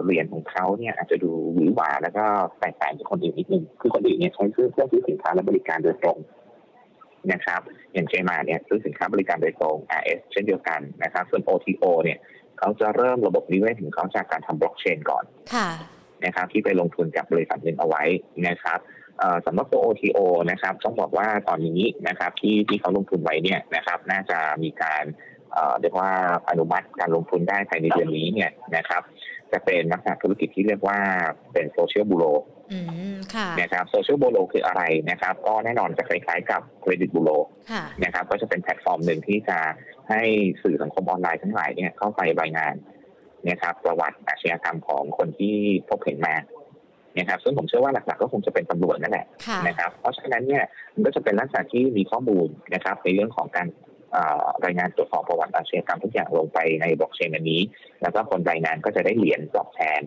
เหรียญของเขาเนี่ยอาจจะดูหวือหวาแล้วก็แตกต่างจากคนอื่นนิดนึงคือคนอื่นเนี่ยใช้เพื่อเพื่อซื้อสินค้าและบริการโดยตรง นะครับอย่างเจมาเนี่ยซื้อสินค้าบริการโดยตรง RS เช่นเดียวกันนะครับ ส่วน OTO เนี่ยเขาจะเริ่มระบบนิเวศของเขาจากการทำบล็อกเชนก่อนนะครับที่ไปลงทุนกับบริษัทหนึ่งเอาไว้นะครับสำหรับตัว OTO นะครับต้องบอกว่าตอนนี้นะครับที่ที่เขาลงทุนไว้เนี่ยนะครับน่าจะมีการเรียกว่าอนุมัติการลงทุนได้ภายในเดือนนี้เนี่ยนะครับ จะเป็นลักษณะธุรกิจที่เรียกว่าเป็น social bureau นะครับ social bureau คืออะไรนะครับ ก็แน่นอนจะคล้ายๆกับเครดิตบูโรนะครับ ก็จะเป็นแพลตฟอร์มหนึ่งที่จะให้สื่อสังคมออนไลน์ทั้งหลายเนี่ยเข้าไปรายงานนะครับ ประวัติอาชญากรรมของคนที่พบเห็นมานะครับซึ่งผมเชื่อว่าหลักๆก็คงจะเป็นตำรวจนั่นแหละนะครับ เพราะฉะนั้นเนี่ยมันก็จะเป็นลักษณะที่มีข้อมูลนะครับ ในเรื่องของการ รายงานตรวจสอบประวัติอาชญากรรมทุกอย่างลงไปในบล็อกเชนอันนี้ แล้วก็คนรายงานก็จะได้เหรียญตอบแทน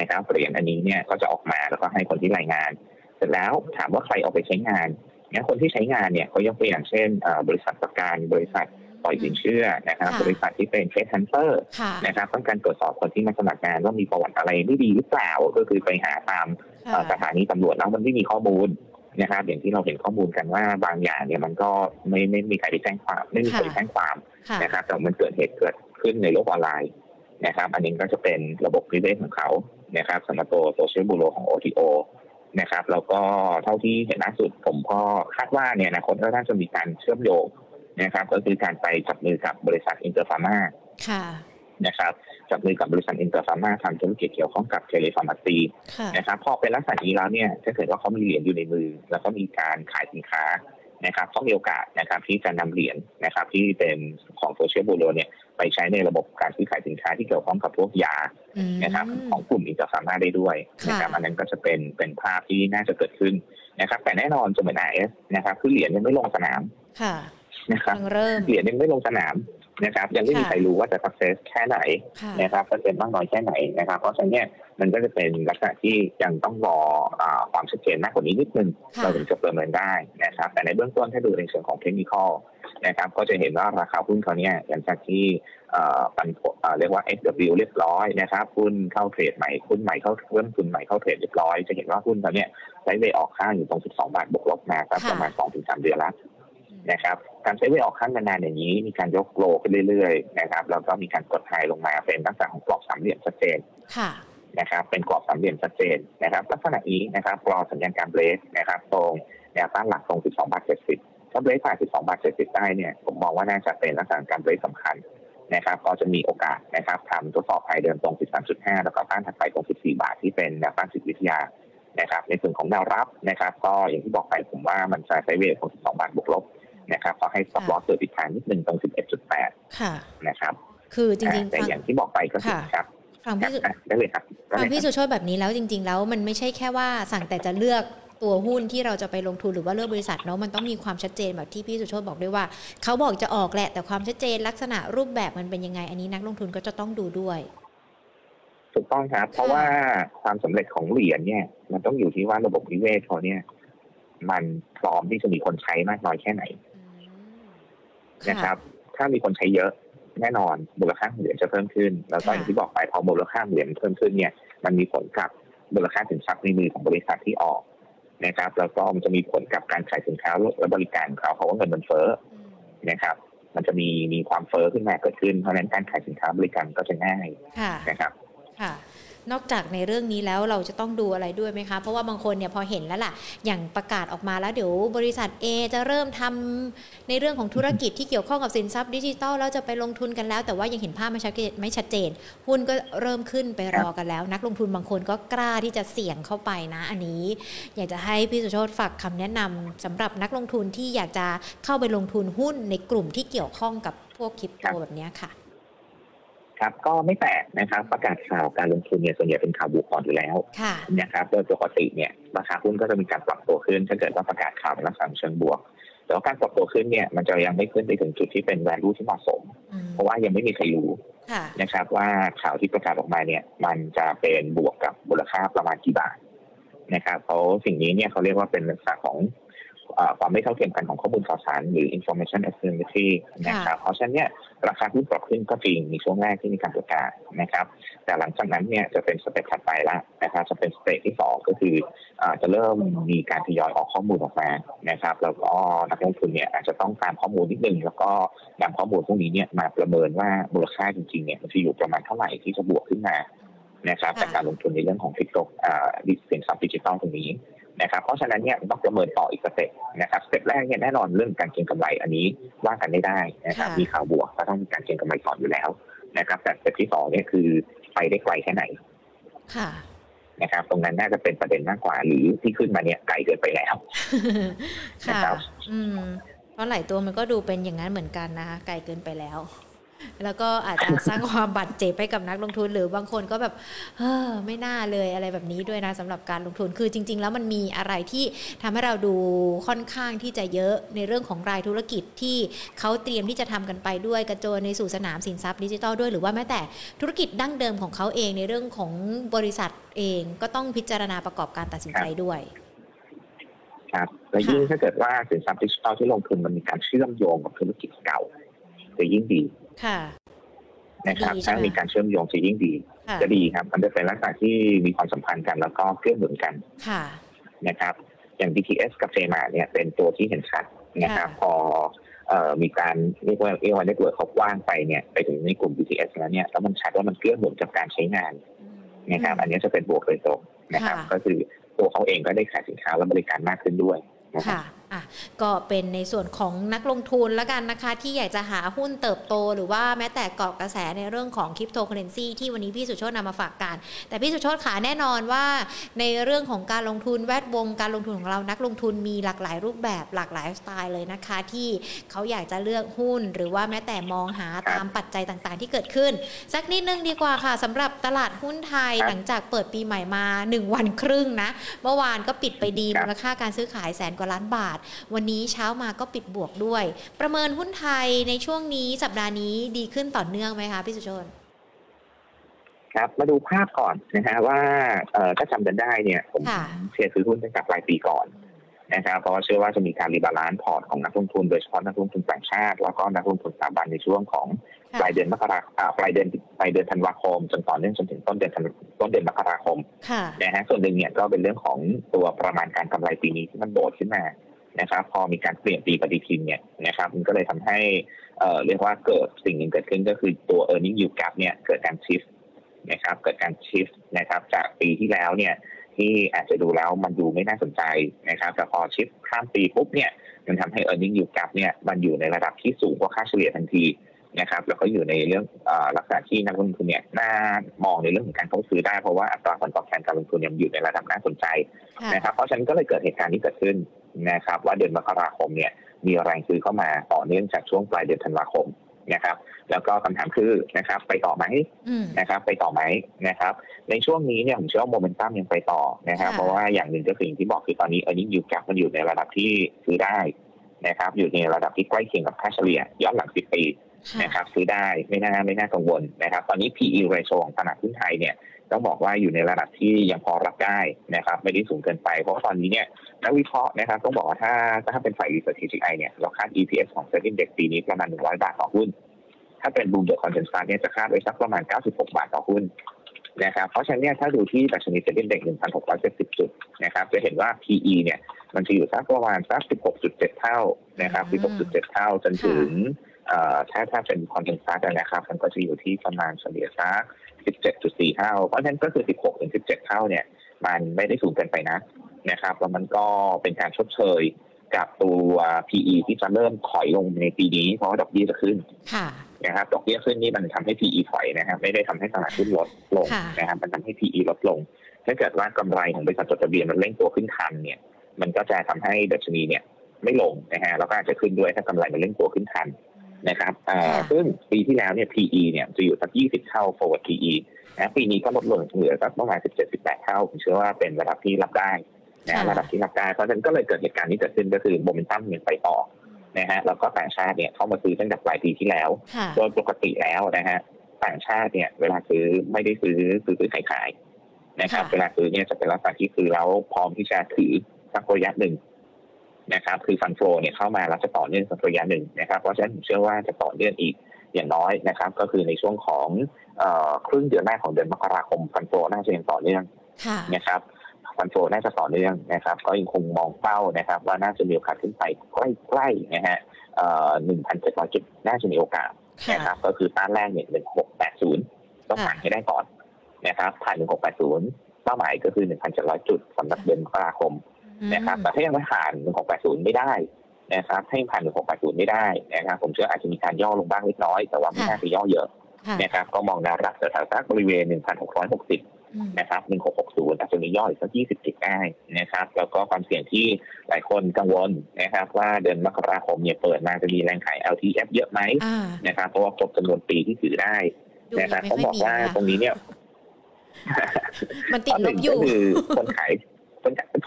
นะครับเหรียญอันนี้เนี่ยก็จะออกมาแล้วก็ให้คนที่รายงาน เสร็จแล้วถามว่าใครเอาไปใช้งานเนี่ยคนที่ใช้งานเนี่ยเขายกตัวอย่างเช่นบริษัทประกันบริษัทปล่อยสินเชื่อนะครับ บริษัทที่เป็น headhunter นะครับต้องการตรวจสอบคนที่มาสมัครงานว่ามีประวัติอะไรไม่ดีหรือเปล่า ก็คือไปหาตามสถานีตำรวจแล้วมันไม่มีข้อมูล นะครับอย่างที่เราเห็นข้อมูลกันว่าบางอย่างเนี่ยมันก็ไม่ไม่มีใครไปแจ้งความไม่มีใครไปแจ้งความนะครับแต่มันเกิดเหตุเกิดขึ้นในโลกออนไลน์นะครับ อันนี้ก็จะเป็นระบบพิเศษของเขานะครับสำหรับตัวโซเชียลบูโรของ OTO นะครับ แล้วก็เท่าที่เห็นล่าสุดผมก็คาดว่าเนี่ยนะคนก็น่าจะมีการเชื่อมโยงนะครับ ก็คือการไปจับมือกับบริษัทอินเตอร์ฟาร์มานะครับ จับมือกับบริษัทอินเตอร์ฟาร์มาทำธุรกิจเกี่ยวข้องกับ telepharmacy นะครับพอเป็นลักษณะนี้แล้วเนี่ยถ้าเกิดว่าเขามีเหรียญอยู่ในมือ แล้วก็มีการขายสินค้านะครับต้องมีโอกาสนะครับที่จะนำเหรียญนะครับที่เป็นของโซเชียลบูโรเนี่ยไปใช้ในระบบการซื้อขายสินค้าที่เกี่ยวข้องกับพวกยานะครับของกลุ่มอินเตอร์ฟาร์มาได้ด้วยนะครับอันนั้นก็จะเป็นเป็นภาพที่น่าจะเกิดขึ้นนะครับแต่แน่นอนจะเหมือนไอเอสนะครับคือเหรียญยังไม่ลงสนามนะครับเหรียญยังไม่ลงสนาม นะครับยังไม่มีใครรู้ว่าจะ success แค่ไหนนะครับเปอร์เซ็นต์มากน้อยแค่ไหนนะครับ เพราะฉะนั้นเนี่ยมันก็จะเป็นลักษณะที่ยังต้องรอความชัดเจนมากกว่านี้นิดนึงเราถึงจะประเมินได้นะครับ แต่ในเบื้องต้นถ้าดูในเชิงของเทคนิคนะครับก็จะเห็นว่าราคาหุ้นเขาเนี่ยหลังจากที่ปันเรียกว่า SW เรียบร้อยนะครับหุ้นเข้าเทรดใหม่หุ้นใหม่เข้าเริ่มทุนใหม่เข้าเทรดเรียบร้อยจะเห็นว่าหุ้นเขาเนี่ยไซด์เวออกข้างอยู่ตรง 12 บาทบวกลบมาประมาณ 2-3 เดือนแล้วนะครับ การใช้เวออกขั้นนานๆอย่างนี้ มีการยกโลขึ้นเรื่อยๆนะครับแล้วก็มีการกดไฮลงมาเป็นลักษณะของกรอบสามเหลี่ยมชัดเจนนะครับ เป็นกรอบสามเหลี่ยมชัดเจนนะครับ ลักษณะนี้นะครับรอสัญญาณการเบรกนะครับ ตรงแนวต้านหลักตรง 12 บาท 70 ถ้าเบรกผ่าน 12 บาท 70 ได้เนี่ยผมมองว่าน่าจะเป็นลักษณะการเบรกสำคัญนะครับก็จะมีโอกาสนะครับทำทดสอบ high เดิมตรง 13.5 แล้วก็ต้านถัดไปตรง 14 บาทที่เป็นแนวต้านจิตวิทยานะครับ ในส่วนของแนวรับนะครับ ก็อย่างที่บอกไปผมว่ามันจะใช้เวทของ 12 บาทบวกลบ นะครับก็ให้ stop loss เกิดอีกทางนิดนึงตรง11.8ค่ะนะครับ คือจริงๆแต่อย่างที่บอกไปก็คือครับฟังพี่สุได้เลยครับฟังพี่สุโชตแบบนี้แล้วจริง ๆ แล้วมันไม่ใช่แค่ว่าสั่งแต่จะเลือกตัวหุ้นที่เราจะไปลงทุนหรือว่าเลือกบริษัทเนาะมันต้องมีความชัดเจนแบบที่พี่สุโชตบอกด้วยว่า เขาบอกจะออกแหละ แต่ความชัดเจนลักษณะรูปแบบมันเป็นยังไง อันนี้นักลงทุนก็จะต้องดูด้วย ถูกต้องครับ เพราะว่าความสำเร็จของเหรียญเนี่ย มันต้องอยู่ที่ว่าระบบนิเวศเขาเนี่ย มันพร้อมที่จะมีคนใช้มากน้อยแค่ไหนอืม นะครับ ถ้ามีคนใช้เยอะแน่นอนมูลค่าของเหรียญจะเพิ่มขึ้น แล้วก็อย่างที่บอกไปพอมูลค่าเหรียญเพิ่มขึ้นเนี่ย มันมีผลกับมูลค่าสินทรัพย์ในมือของบริษัทที่ออกนะครับ แล้วก็มันจะมีผลกับการขายสินค้าและบริการของเขาเพราะว่าเงินมันเฟ้ออืมนะครับ มันจะมีมีความเฟ้อขึ้นมาเกิดขึ้นเพราะฉะนั้นการขายสินค้าบริการก็จะง่ายค่ะนะครับ ค่ะ นอกจากในเรื่องนี้แล้วเราจะต้องดูอะไรด้วยไหมคะ เพราะว่าบางคนเนี่ยพอเห็นแล้วล่ะ อย่างประกาศออกมาแล้วเดี๋ยวบริษัท A จะเริ่มทำในเรื่องของธุรกิจที่เกี่ยวข้องกับสินทรัพย์ดิจิทัลแล้วจะไปลงทุนกันแล้ว แต่ว่ายังเห็นภาพไม่ชัดเจนไม่ชัดเจน หุ้นก็เริ่มขึ้นไปรอกันแล้ว นักลงทุนบางคนก็กล้าที่จะเสี่ยงเข้าไปนะ อันนี้ อยากจะให้พี่สุโชตฝากคำแนะนำสำหรับนักลงทุนที่อยากจะเข้าไปลงทุนหุ้นในกลุ่มที่เกี่ยวข้องกับพวกคริปโตแบบนี้ค่ะ ครับก็ไม่แปลกนะครับประกาศข่าวการลงทุนเนี่ยส่วนใหญ่เป็นข่าวบวกก่อนอยู่แล้วค่ะนะครับโดยปกติเนี่ยราคาหุ้นก็จะมีการปรับตัวขึ้น ถ้าเกิดว่าประกาศข่าวในลักษณะเชิงบวกแต่ว่าการปรับตัวขึ้นเนี่ยมันจะยังไม่ขึ้นไปถึงจุดที่เป็น value ที่เหมาะสมอืมเพราะว่ายังไม่มีใครรู้ค่ะนะครับว่าข่าวที่ประกาศออกมาเนี่ยมันจะเป็นบวกกับมูลค่าประมาณกี่บาทนะครับเพราะสิ่งนี้เนี่ยเขาเรียกว่าเป็นลักษณะของเอ่อความไม่เท่าเทียมกันของข้อมูลข่าวสารหรือ information asymmetry นะครับเพราะฉะนั้นเนี่ย ราคาหุ้นปรับขึ้นก็จริงในช่วงแรกที่มีการประกาศนะครับ แต่หลังจากนั้นเนี่ยจะเป็น step ถัดไปละนะครับจะเป็น step ที่สองก็คืออาจะเริ่มมีการทยอยออกข้อมูลออกมานะครับ แล้วก็นักลงทุนเนี่ยอาจจะต้องตามข้อมูลนิดนึง แล้วก็นำข้อมูลพวกนี้เนี่ยมาประเมินว่ามูลค่าจริงๆเนี่ยมันจะอยู่ประมาณเท่าไหร่ที่จะบวกขึ้นมานะครับค่ะจากการลงทุนในเรื่องของคริปโตอ่าสินทรัพย์ดิจิทัลตรงนี้ นะครับเพราะฉะนั้นเนี่ยต้องประเมินต่ออีก step นะครับ step แรกเนี่ยแน่นอนเรื่องการเก็งกำไรอันนี้ว่ากันไม่ได้นะครับค่ะมีข่าวบวกก็ต้องมีการเก็งกำไรก่อนอยู่แล้วนะครับแต่สเต็ปที่สองเนี่ยคือไปได้ไกลแค่ไหนค่ะนะครับตรงนั้นน่าจะเป็นประเด็นมากกว่าหรือที่ขึ้นมาเนี่ยไกลเกินไปแล้วค่ะนะครับอืมเพราะหลายตัวมันก็ดูเป็นอย่างนั้นเหมือนกันนะคะไกลเกินไปแล้ว แล้วก็อาจจะสร้างความบาดเจ็บให้กับนักลงทุน หรือบางคนก็แบบเฮ้อไม่น่าเลยอะไรแบบนี้ด้วยนะสำหรับการลงทุนคือจริง ๆ แล้วมันมีอะไรที่ทำให้เราดูค่อนข้างที่จะเยอะในเรื่องของรายธุรกิจที่เขาเตรียมที่จะทำกันไปด้วยกระโจนในสู่สนามสินทรัพย์ดิจิทัลด้วยหรือว่าแม้แต่ธุรกิจดั้งเดิมของเขาเองในเรื่องของบริษัทเองก็ต้องพิจารณาประกอบการตัดสินใจด้วยครับและยิ่งถ้าเกิดว่าสินทรัพย์ดิจิทัลที่ลงทุนมันมีการเชื่อมโยงกับธุรกิจเก่าจะยิ่งดี ค่ะนะครับดีใช่ถ้าไหมมีการเชื่อมโยงจะยิ่งดีค่ะจะดีครับ มันจะเป็นลักษณะที่มีความสัมพันธ์กันแล้วก็เกื้อหนุนกันค่ะนะครับ อย่าง BTS กับ j m a เนี่ยเป็นตัวที่เห็นชัดนะครับค่ะพอเอ่อมีการเรียกว่าเรียกว่า network เขากว้างไปเนี่ยไปถึงในกลุ่ม BTS แล้วเนี่ยแล้วมันชัดว่ามันเกื้อหนุนกับการใช้งานนะครับ อันนี้จะเป็นบวกโดยตรงนะครับค่ะก็คือตัวเขาเองก็ได้ขายสินค้าและบริการมากขึ้นด้วยนะครับค่ะ อะก็เป็นในส่วนของนักลงทุนแล้วกันนะคะ ที่อยากจะหาหุ้นเติบโต หรือว่าแม้แต่เกาะกระแสในเรื่องของคริปโตเคอเรนซีที่วันนี้พี่สุโชตนำมาฝากกัน แต่พี่สุโชตขาแน่นอนว่า ในเรื่องของการลงทุนแวดวงการลงทุนของเรานักลงทุนมีหลากหลายรูปแบบหลากหลายสไตล์เลยนะคะ ที่เขาอยากจะเลือกหุ้น หรือว่าแม้แต่มองหาตามปัจจัยต่างๆ ที่เกิดขึ้น สักนิดนึงดีกว่าค่ะสำหรับตลาดหุ้นไทยครับหลังจากเปิดปีใหม่มา 1 วันครึ่งนะเมื่อวานก็ปิดไปดีครับมูลค่าการซื้อขายแสนกว่าล้านบาทวันนี้เช้ามาก็ปิดบวกด้วย ประเมินหุ้นไทยในช่วงนี้สัปดาห์นี้ดีขึ้นต่อเนื่องไหมคะพี่สุชนครับมาดูภาพก่อนนะฮะว่าเอ่อถ้าจำกันได้เนี่ยผมค่ะเชียร์ซื้อหุ้นตั้งแต่ปลายปีก่อนนะครับเพราะว่าเชื่อว่าจะมีการ rebalance พอร์ตของนักลงทุนโดยเฉพาะนักลงทุนต่างชาติ แล้วก็นักลงทุนสถาบันในช่วงของค่ะปลายเดือนมกราอ่าปลายเดือนปลายเดือนธันวาคมจนต่อเนื่องจนถึงต้นเดือนธันต้นเดือนมกราคมค่ะนะฮะส่วนหนึ่งเนี่ยก็เป็นเรื่องของตัวประมาณการกำไรปีนี้ที่มันโดดขึ้นมา นะครับพอมีการเปลี่ยนปีปฏิทินเนี่ยนะครับมันก็เลยทำให้เอ่อเรียกว่าเกิดสิ่งหนึ่งเกิดขึ้นก็คือตัว e a r n i n g yield gap เนี่ยเกิดการชิฟนะครับเกิดการชิฟนะครับจากปีที่แล้วเนี่ยที่อาจจะดูแล้วมันดูไม่น่าสนใจนะครับแต่พอชิฟข้ามปีปุ๊บเนี่ยมันทำให้ e a r n i n g yield gap เนี่ยมันอยู่ในระดับที่สูงกว่าค่าเฉลี่ยทันทีนะครับแล้วก็อยู่ในเรื่องอลักษณะที่นักลงทุนเนี่ยน่ามองในเรื่องของการเข้าซื้อได้เพราะว่าอัตราผลตอบแทนการลงทุนเนี่ยมันอยู่ในระดับน่าสนใจนะครับเพราะฉะนั้นก็เลยเกิดเหตุการณ์ที่เกิดขึ้น นะครับว่าเดือนมกราคมเนี่ยมีแรงซื้อเข้ามาต่อเนื่องจากช่วงปลายเดือนธันวาคมนะครับ แล้วก็คำถามคือนะครับ ไปต่อไหมอืมนะครับ ไปต่อไหมนะครับ ในช่วงนี้เนี่ยผมเชื่อว่าโมเมนตัมยังไปต่อนะครับค่ะเพราะว่าอย่างหนึ่งก็คืออย่างที่บอกคือตอนนี้ e a r n i n g yield gap มันอยู่ในระดับที่ซื้อได้นะครับ อยู่ในระดับที่ใกล้เคียงกับค่าเฉลี่ยย้อนหลัง10ปีค่ะนะครับ ซื้อได้ไม่น่าไม่น่ากังวลนะครับ ตอนนี้ PE ratio ของตลาดหุ้นไทยเนี่ย ต้องบอกว่าอยู่ในระดับที่ยังพอรับได้นะครับไม่ได้สูงเกินไป เพราะตอนนี้เนี่ยนักวิเคราะห์นะครับต้องบอกว่าถ้าถ้าเป็นฝ่าย Research TGI เนี่ยเราคาด EPS ของ Set Index ปีนี้ประมาณ 100 บาทต่อหุ้น ถ้าเป็น Bloomberg Consensus เนี่ยจะคาดไว้สักประมาณ 96 บาทต่อหุ้นนะครับเพราะฉะนั้นเนี่ยถ้าดูที่ดัชนี Set Index 1,670 จุดนะครับจะเห็นว่า PE เนี่ยมันจะอยู่สักประมาณสัก 16.7 เท่านะครับ 16.7 เท่าจนถึงถ้าถ้าเป็นคอนเทนซัสนะครับ มันก็จะอยู่ที่ประมาณเฉลี่ยสัก 17.4 เท่า เพราะฉะนั้นก็คือ 16 ถึง 17 เท่าเนี่ย มันไม่ได้สูงเกินไปนะนะครับ แล้วมันก็เป็นการชดเชยกับตัว PE ที่จะเริ่มถอยลงในปีนี้ เพราะว่าดอกเบี้ยจะขึ้นนะครับดอกเบี้ยขึ้นนี่มันทำให้ PE ถอยนะครับ ไม่ได้ทำให้ตลาดหุ้นลดลงนะครับมันทำให้ PE ลดลง ถ้าเกิดว่ากำไรของบริษัทจดทะเบียนมันเร่งตัวขึ้นทันเนี่ย มันก็จะทำให้ดัชนีเนี่ยไม่ลงนะฮะแล้วก็อาจจะขึ้นด้วยถ้ากำไรมันเร่งตัวขึ้นทัน นะครับซึ่งปีที่แล้วเนี่ย PE เนี่ยจะอยู่สัก 20 เท่า forward PE นะปีนี้ก็ลดลงเหลือสักประมาณ 17-18 เท่า ผมเชื่อว่าเป็นระดับที่รับได้นะระดับที่รับได้เพราะฉะนั้นก็เลยเกิดเหตุการณ์นี้เกิดขึ้นก็คือโมเมนตัมยังไปต่อนะฮะแล้วก็ต่างชาติเนี่ยเข้ามาซื้อตั้งแต่ปลายปีที่แล้ว โดยปกติแล้วนะฮะต่างชาติเนี่ยเวลาซื้อไม่ได้ซื้อซื้อซื้อขายขายนะครับเวลาซื้อเนี่ยจะเป็นลักษณะที่ซื้อแล้วพร้อมที่จะถือสักระยะหนึ่ง นะครับคือฟันโฟเนี่ยเข้ามาแล้วจะต่อเนื่องสักระยะหนึ่งนะครับเพราะฉะนั้นผมเชื่อว่าจะต่อเนื่องอีกอย่างน้อยนะครับ ก็คือในช่วงของครึ่งเดือนแรกของเดือนมกราคมฟันโฟน่าจะยังต่อเนื่องนะครับฟันโฟน่าจะต่อเนื่องนะครับ ก็ยังคงมองเป้านะครับ ว่าน่าจะมีโอกาสขึ้นไปใกล้ๆนะฮะหนึ่งพันเจ็ดร้อยจุดน่าจะมีโอกาสนะครับก็คือต้านแรกเนี่ยหนึ่งหกแปดศูนย์ต้องผ่านให้ได้ก่อนนะครับผ่านหนึ่งหกแปดศูนย์เป้าหมายก็คือหนึ่งพันเจ็ดร้อยจุดสำหรับเดือนมกราคม นะครับแต่ถ้ายังไม่ผ่าน1680 ไม่ได้นะครับถ้ายังผ่าน1680 ไม่ได้นะครับ ผมเชื่ออาจจะมีการย่อลงบ้างเล็กน้อย แต่ว่าไม่น่าจะย่อเยอะนะครับ ก็มองแนวรับแถวๆบริเวณ 1660 นะครับ 1660อาจจะมีย่ออีกสัก 20 จุดได้นะครับ แล้วก็ความเสี่ยงที่หลายคนกังวลนะครับ ว่าเดือนมกราคมเนี่ยเปิดมาจะมีแรงขาย LTF เยอะไหมนะครับ เพราะว่าครบจำนวนปีที่ถือได้นะครับเขาบอกว่าตรงนี้เนี่ยมันติดลบอยู่คือคนขาย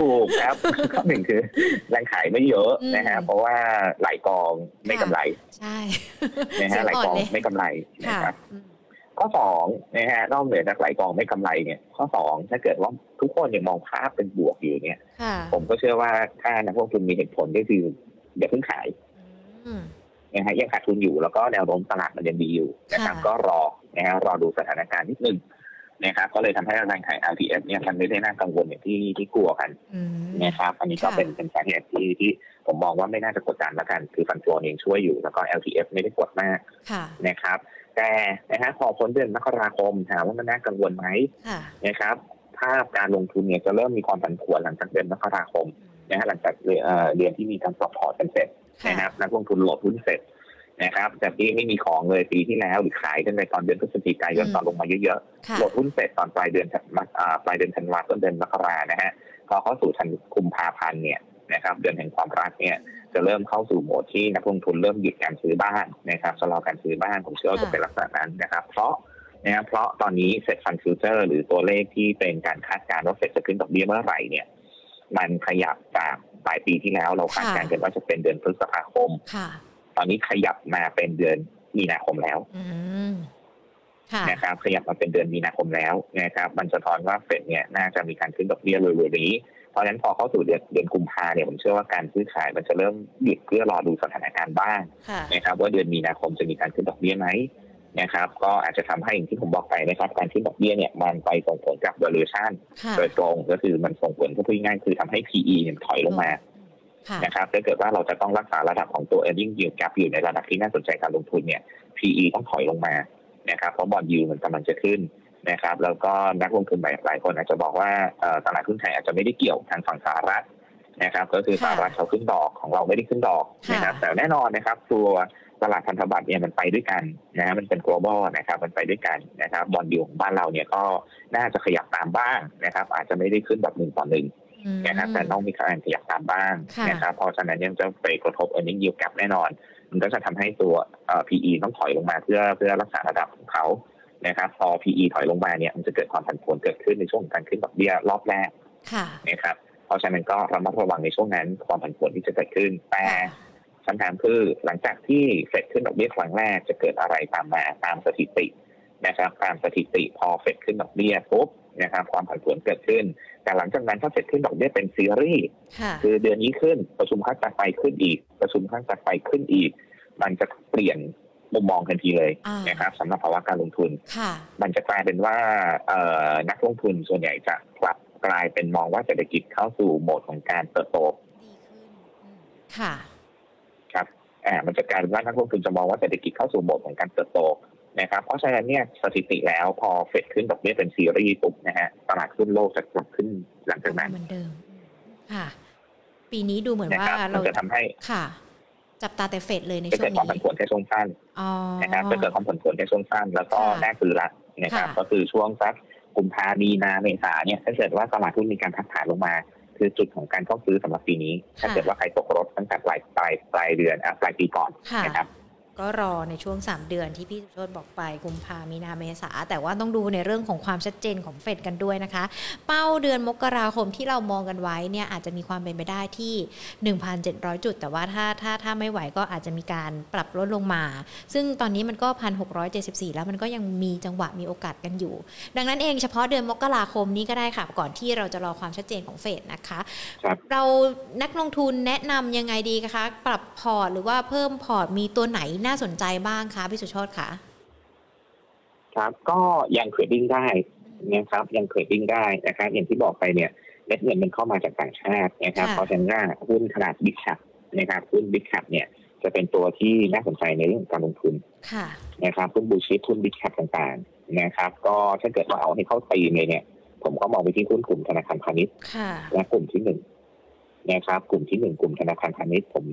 ถูกครับข้อหนึ่งคือแรงขายไม่เยอะนะฮะเพราะว่าหลายกองไม่กำไรใช่นะฮะหลายกองไม่กำไรนะครับข้อสองนะฮะนอกเหนือจากหลายกองไม่กำไรเนี่ย ข้อสองถ้าเกิดว่าทุกคนยังมองภาพเป็นบวกอยู่เนี่ยผมก็เชื่อว่าถ้านักลงทุนมีเหตุผลก็คืออย่าเพิ่งขายนะฮะยังขาดทุนอยู่แล้วก็แนวโน้มตลาดมันยังดีอยู่นะครับก็รอนะฮะรอดูสถานการณ์นิดนึง นะครับก็เลยทำให้แรงขาย LTF เนี่ยมันไม่ได้น่ากังวลอย่างที่ที่กลัวกันนะครับอันนี้ก็เป็นเป็นสาเหตุที่ที่ผมมองว่าไม่น่าจะกดดันละกัน คือฟันโฟเองช่วยอยู่แล้วก็ LTF ไม่ได้กดมากนะครับ แต่นะฮะพอพ้นเดือนมกราคมถามว่ามันน่ากังวลไหมนะครับภาพการลงทุนเนี่ยจะเริ่มมีความผันผวนหลังจากเดือนมกราคมนะฮะหลังจากเดือนที่มีการ swap พอร์ตกันเสร็จนะครับนักลงทุน load หุ้นเสร็จ นะครับแต่ที่ไม่มีของเลยปีที่แล้วหรือขายกันในตอนเดือนพฤศจิกายนตอนลงมาเยอะๆ load หุ้นเสร็จตอนปลายเดือนปลายเดือนธันวาต้นเดือนมกรานะฮะพอเข้าสู่ธันคุมภาพันธ์เนี่ยนะครับเดือนแห่งความรักเนี่ยจะเริ่มเข้าสู่โหมดที่นักลงทุนเริ่มหยุดการซื้อบ้านนะครับชะลอการซื้อบ้านผมเชื่อว่าจะเป็นลักษณะนั้นนะครับ เพราะนะครับเพราะตอนนี้เซ็ตฟันฟิวเจอร์หรือตัวเลขที่เป็นการคาดการณ์ว่าเฟดจะขึ้นดอกเบี้ยเมื่อไหร่เนี่ยมันขยับจากปลายปีที่แล้วเราคาดการณ์กันว่าจะเป็นเดือนพฤษภาคม ตอนนี้ขยับมาเป็นเดือนมีนาคมแล้วนะครับขยับมาเป็นเดือนมีนาคมแล้วนะครับมันจะทอนว่าเฟดเนี่ยน่าจะมีการขึ้นดอกเบี้ยเร็วๆนี้เพราะฉะนั้นพอเข้าสู่เดือนเดือนกุมภาเนี่ยผมเชื่อว่าการซื้อขายมันจะเริ่มหยุดเพื่อรอดูสถานการณ์บ้างนะครับ ว่าเดือนมีนาคมจะมีการขึ้นดอกเบี้ยไหมนะครับ ก็อาจจะทำให้อย่างที่ผมบอกไปนะครับ การขึ้นดอกเบี้ยเนี่ยมันไปส่งผลกับ valuation โดยตรงก็คือมันส่งผลก็พูดง่ายคือทำให้ PE เนี่ยถอยลงมา นะครับถ้าเกิดว่าเราจะต้องรักษาระดับของตัว earning yield gap อยู่ในระดับที่น่าสนใจการลงทุนเนี่ย PE ต้องถอยลงมานะครับเพราะบอลยูมันกำลังจะขึ้นนะครับ แล้วก็นักลงทุนหลายคนอาจจะบอกว่าตลาดหุ้นไทยอาจจะไม่ได้เกี่ยวทางฝั่งสหรัฐนะครับ ก็คือสหรัฐเขาขึ้นดอกของเราไม่ได้ขึ้นดอกนะครับแต่แน่นอนนะครับ ตัวตลาดพันธบัตรเนี่ยมันไปด้วยกันนะฮะมันเป็น global นะครับ มันไปด้วยกันนะครับบอลยูของบ้านเราเนี่ยก็น่าจะขยับตามบ้างนะครับ อาจจะไม่ได้ขึ้นแบบหนึ่งต่อหนึ่ง นะครับแต่ต้องมีการขยับตามบ้างนะครับเพราะฉะนั้นยังจะไปกระทบ e a r n i n g yield gap แน่นอน มันก็จะทำให้ตัว PE ต้องถอยลงมาเพื่อเพื่อรักษาระดับของเขานะครับพอ PE ถอยลงมาเนี่ยมันจะเกิดความผันผวนเกิดขึ้นในช่วงการขึ้นดอกเบี้ยรอบแรกนะครับเพราะฉะนั้นก็ระมัดระวังในช่วงนั้นความผันผวนที่จะเกิดขึ้นแต่คำถามคือหลังจากที่เฟดขึ้นดอกเบี้ยครั้งแรกจะเกิดอะไรตามมาตามสถิตินะครับตามสถิติพอเฟดขึ้นดอกเบี้ยปุ๊บ นะครับความผันผวนเกิดขึ้น แต่หลังจากนั้นถ้าเสร็จขึ้นดอกเบี้ยเป็นซีรีส์ค่ะคือเดือนนี้ขึ้นประชุมครั้งต่อไปขึ้นอีก ประชุมครั้งต่อไปขึ้นอีก มันจะเปลี่ยนมุมมองทันทีเลยอ่านนะครับสำหรับภาวะการลงทุนค่ะมันจะกลายเป็นว่าเอ่อนักลงทุนส่วนใหญ่จะกลับกลายเป็นมองว่าเศรษฐกิจเข้าสู่โหมดของการเติบโตดีขึ้นอืมค่ะ ครับอ่ามันจะกลายเป็นว่านักลงทุนจะมองว่าเศรษฐกิจเข้าสู่โหมดของการเติบโต นะครับเพราะฉะนั้นเนี่ยสถิติแล้วพอเฟดขึ้นดอกเบี้ยเป็นซีรีส์ปุ๊บนะฮะตลาดหุ้นโลกจะกลับขึ้นหลังจากนั้นเหมือนเดิมค่ะ ปีนี้ดูเหมือนนะว่าครับมัเรานจะทำให้ค่ะ จับตาแต่เฟดเลยในจะช่วเกิงดความผันนี้ผวนแค่ช่วงสั้นอ๋อนะครับจะเกิดความผันผวนแค่ช่วงสั้น แล้วก็ค่ะน่าซื้อละนะครับค่ะก็คือช่วงสักกุมภามีนาเมษาเนี่ยถ้าเกิดว่าตลาดหุ้นมีการพักฐานลงมาคือจุดของการเข้าซื้อสำหรับปีนี้ ถ้าเกิดว่าใครตกรถตั้งแต่ปลายปลายปลายเดือนอะปลายปีก่อนค่ะนะครับ ก็รอในช่วง 3 เดือนที่พี่สุโชตบอกไปกุมภามีนาเมษาแต่ว่าต้องดูในเรื่องของความชัดเจนของเฟดกันด้วยนะคะ เป้าเดือนมกราคมที่เรามองกันไว้เนี่ยอาจจะมีความเป็นไปได้ที่ 1,700 จุด แต่ว่าถ้าถ้าถ้าไม่ไหวก็อาจจะมีการปรับลดลงมา ซึ่งตอนนี้มันก็ 1,674 แล้วมันก็ยังมีจังหวะมีโอกาสกันอยู่ ดังนั้นเองเฉพาะเดือนมกราคมนี้ก็ได้ค่ะก่อนที่เราจะรอความชัดเจนของเฟดนะคะครับเรานักลงทุนแนะนำยังไงดีคะ ปรับพอร์ตหรือว่าเพิ่มพอร์ตมีตัวไหนน่าสนใจบ้างคะพี่สุโชตคะครับก็ยัง trading ได้นะครับยัง trading ได้นะครับอย่างที่บอกไปเนี่ยเม็ดเงินมันเข้ามาจากต่างชาตินะครับค่ะเพราะฉะนั้นว่าหุ้นขนาด big cap นะครับหุ้น big cap เนี่ยจะเป็นตัวที่น่าสนใจในเรื่องของการลงทุนค่ะนะครับหุ้นบูชิปหุ้นบิ๊กแคปต่างๆนะครับก็ถ้าเกิดว่าเอาให้เข้าตีมเลยเนี่ย ผมก็มองไปที่หุ้นกลุ่มธนาคารพาณิชย์ค่ะและกลุ่มที่หนึ่ง นะครับ กลุ่มที่หนึ่งกลุ่มธนาคารพาณิชย์ผม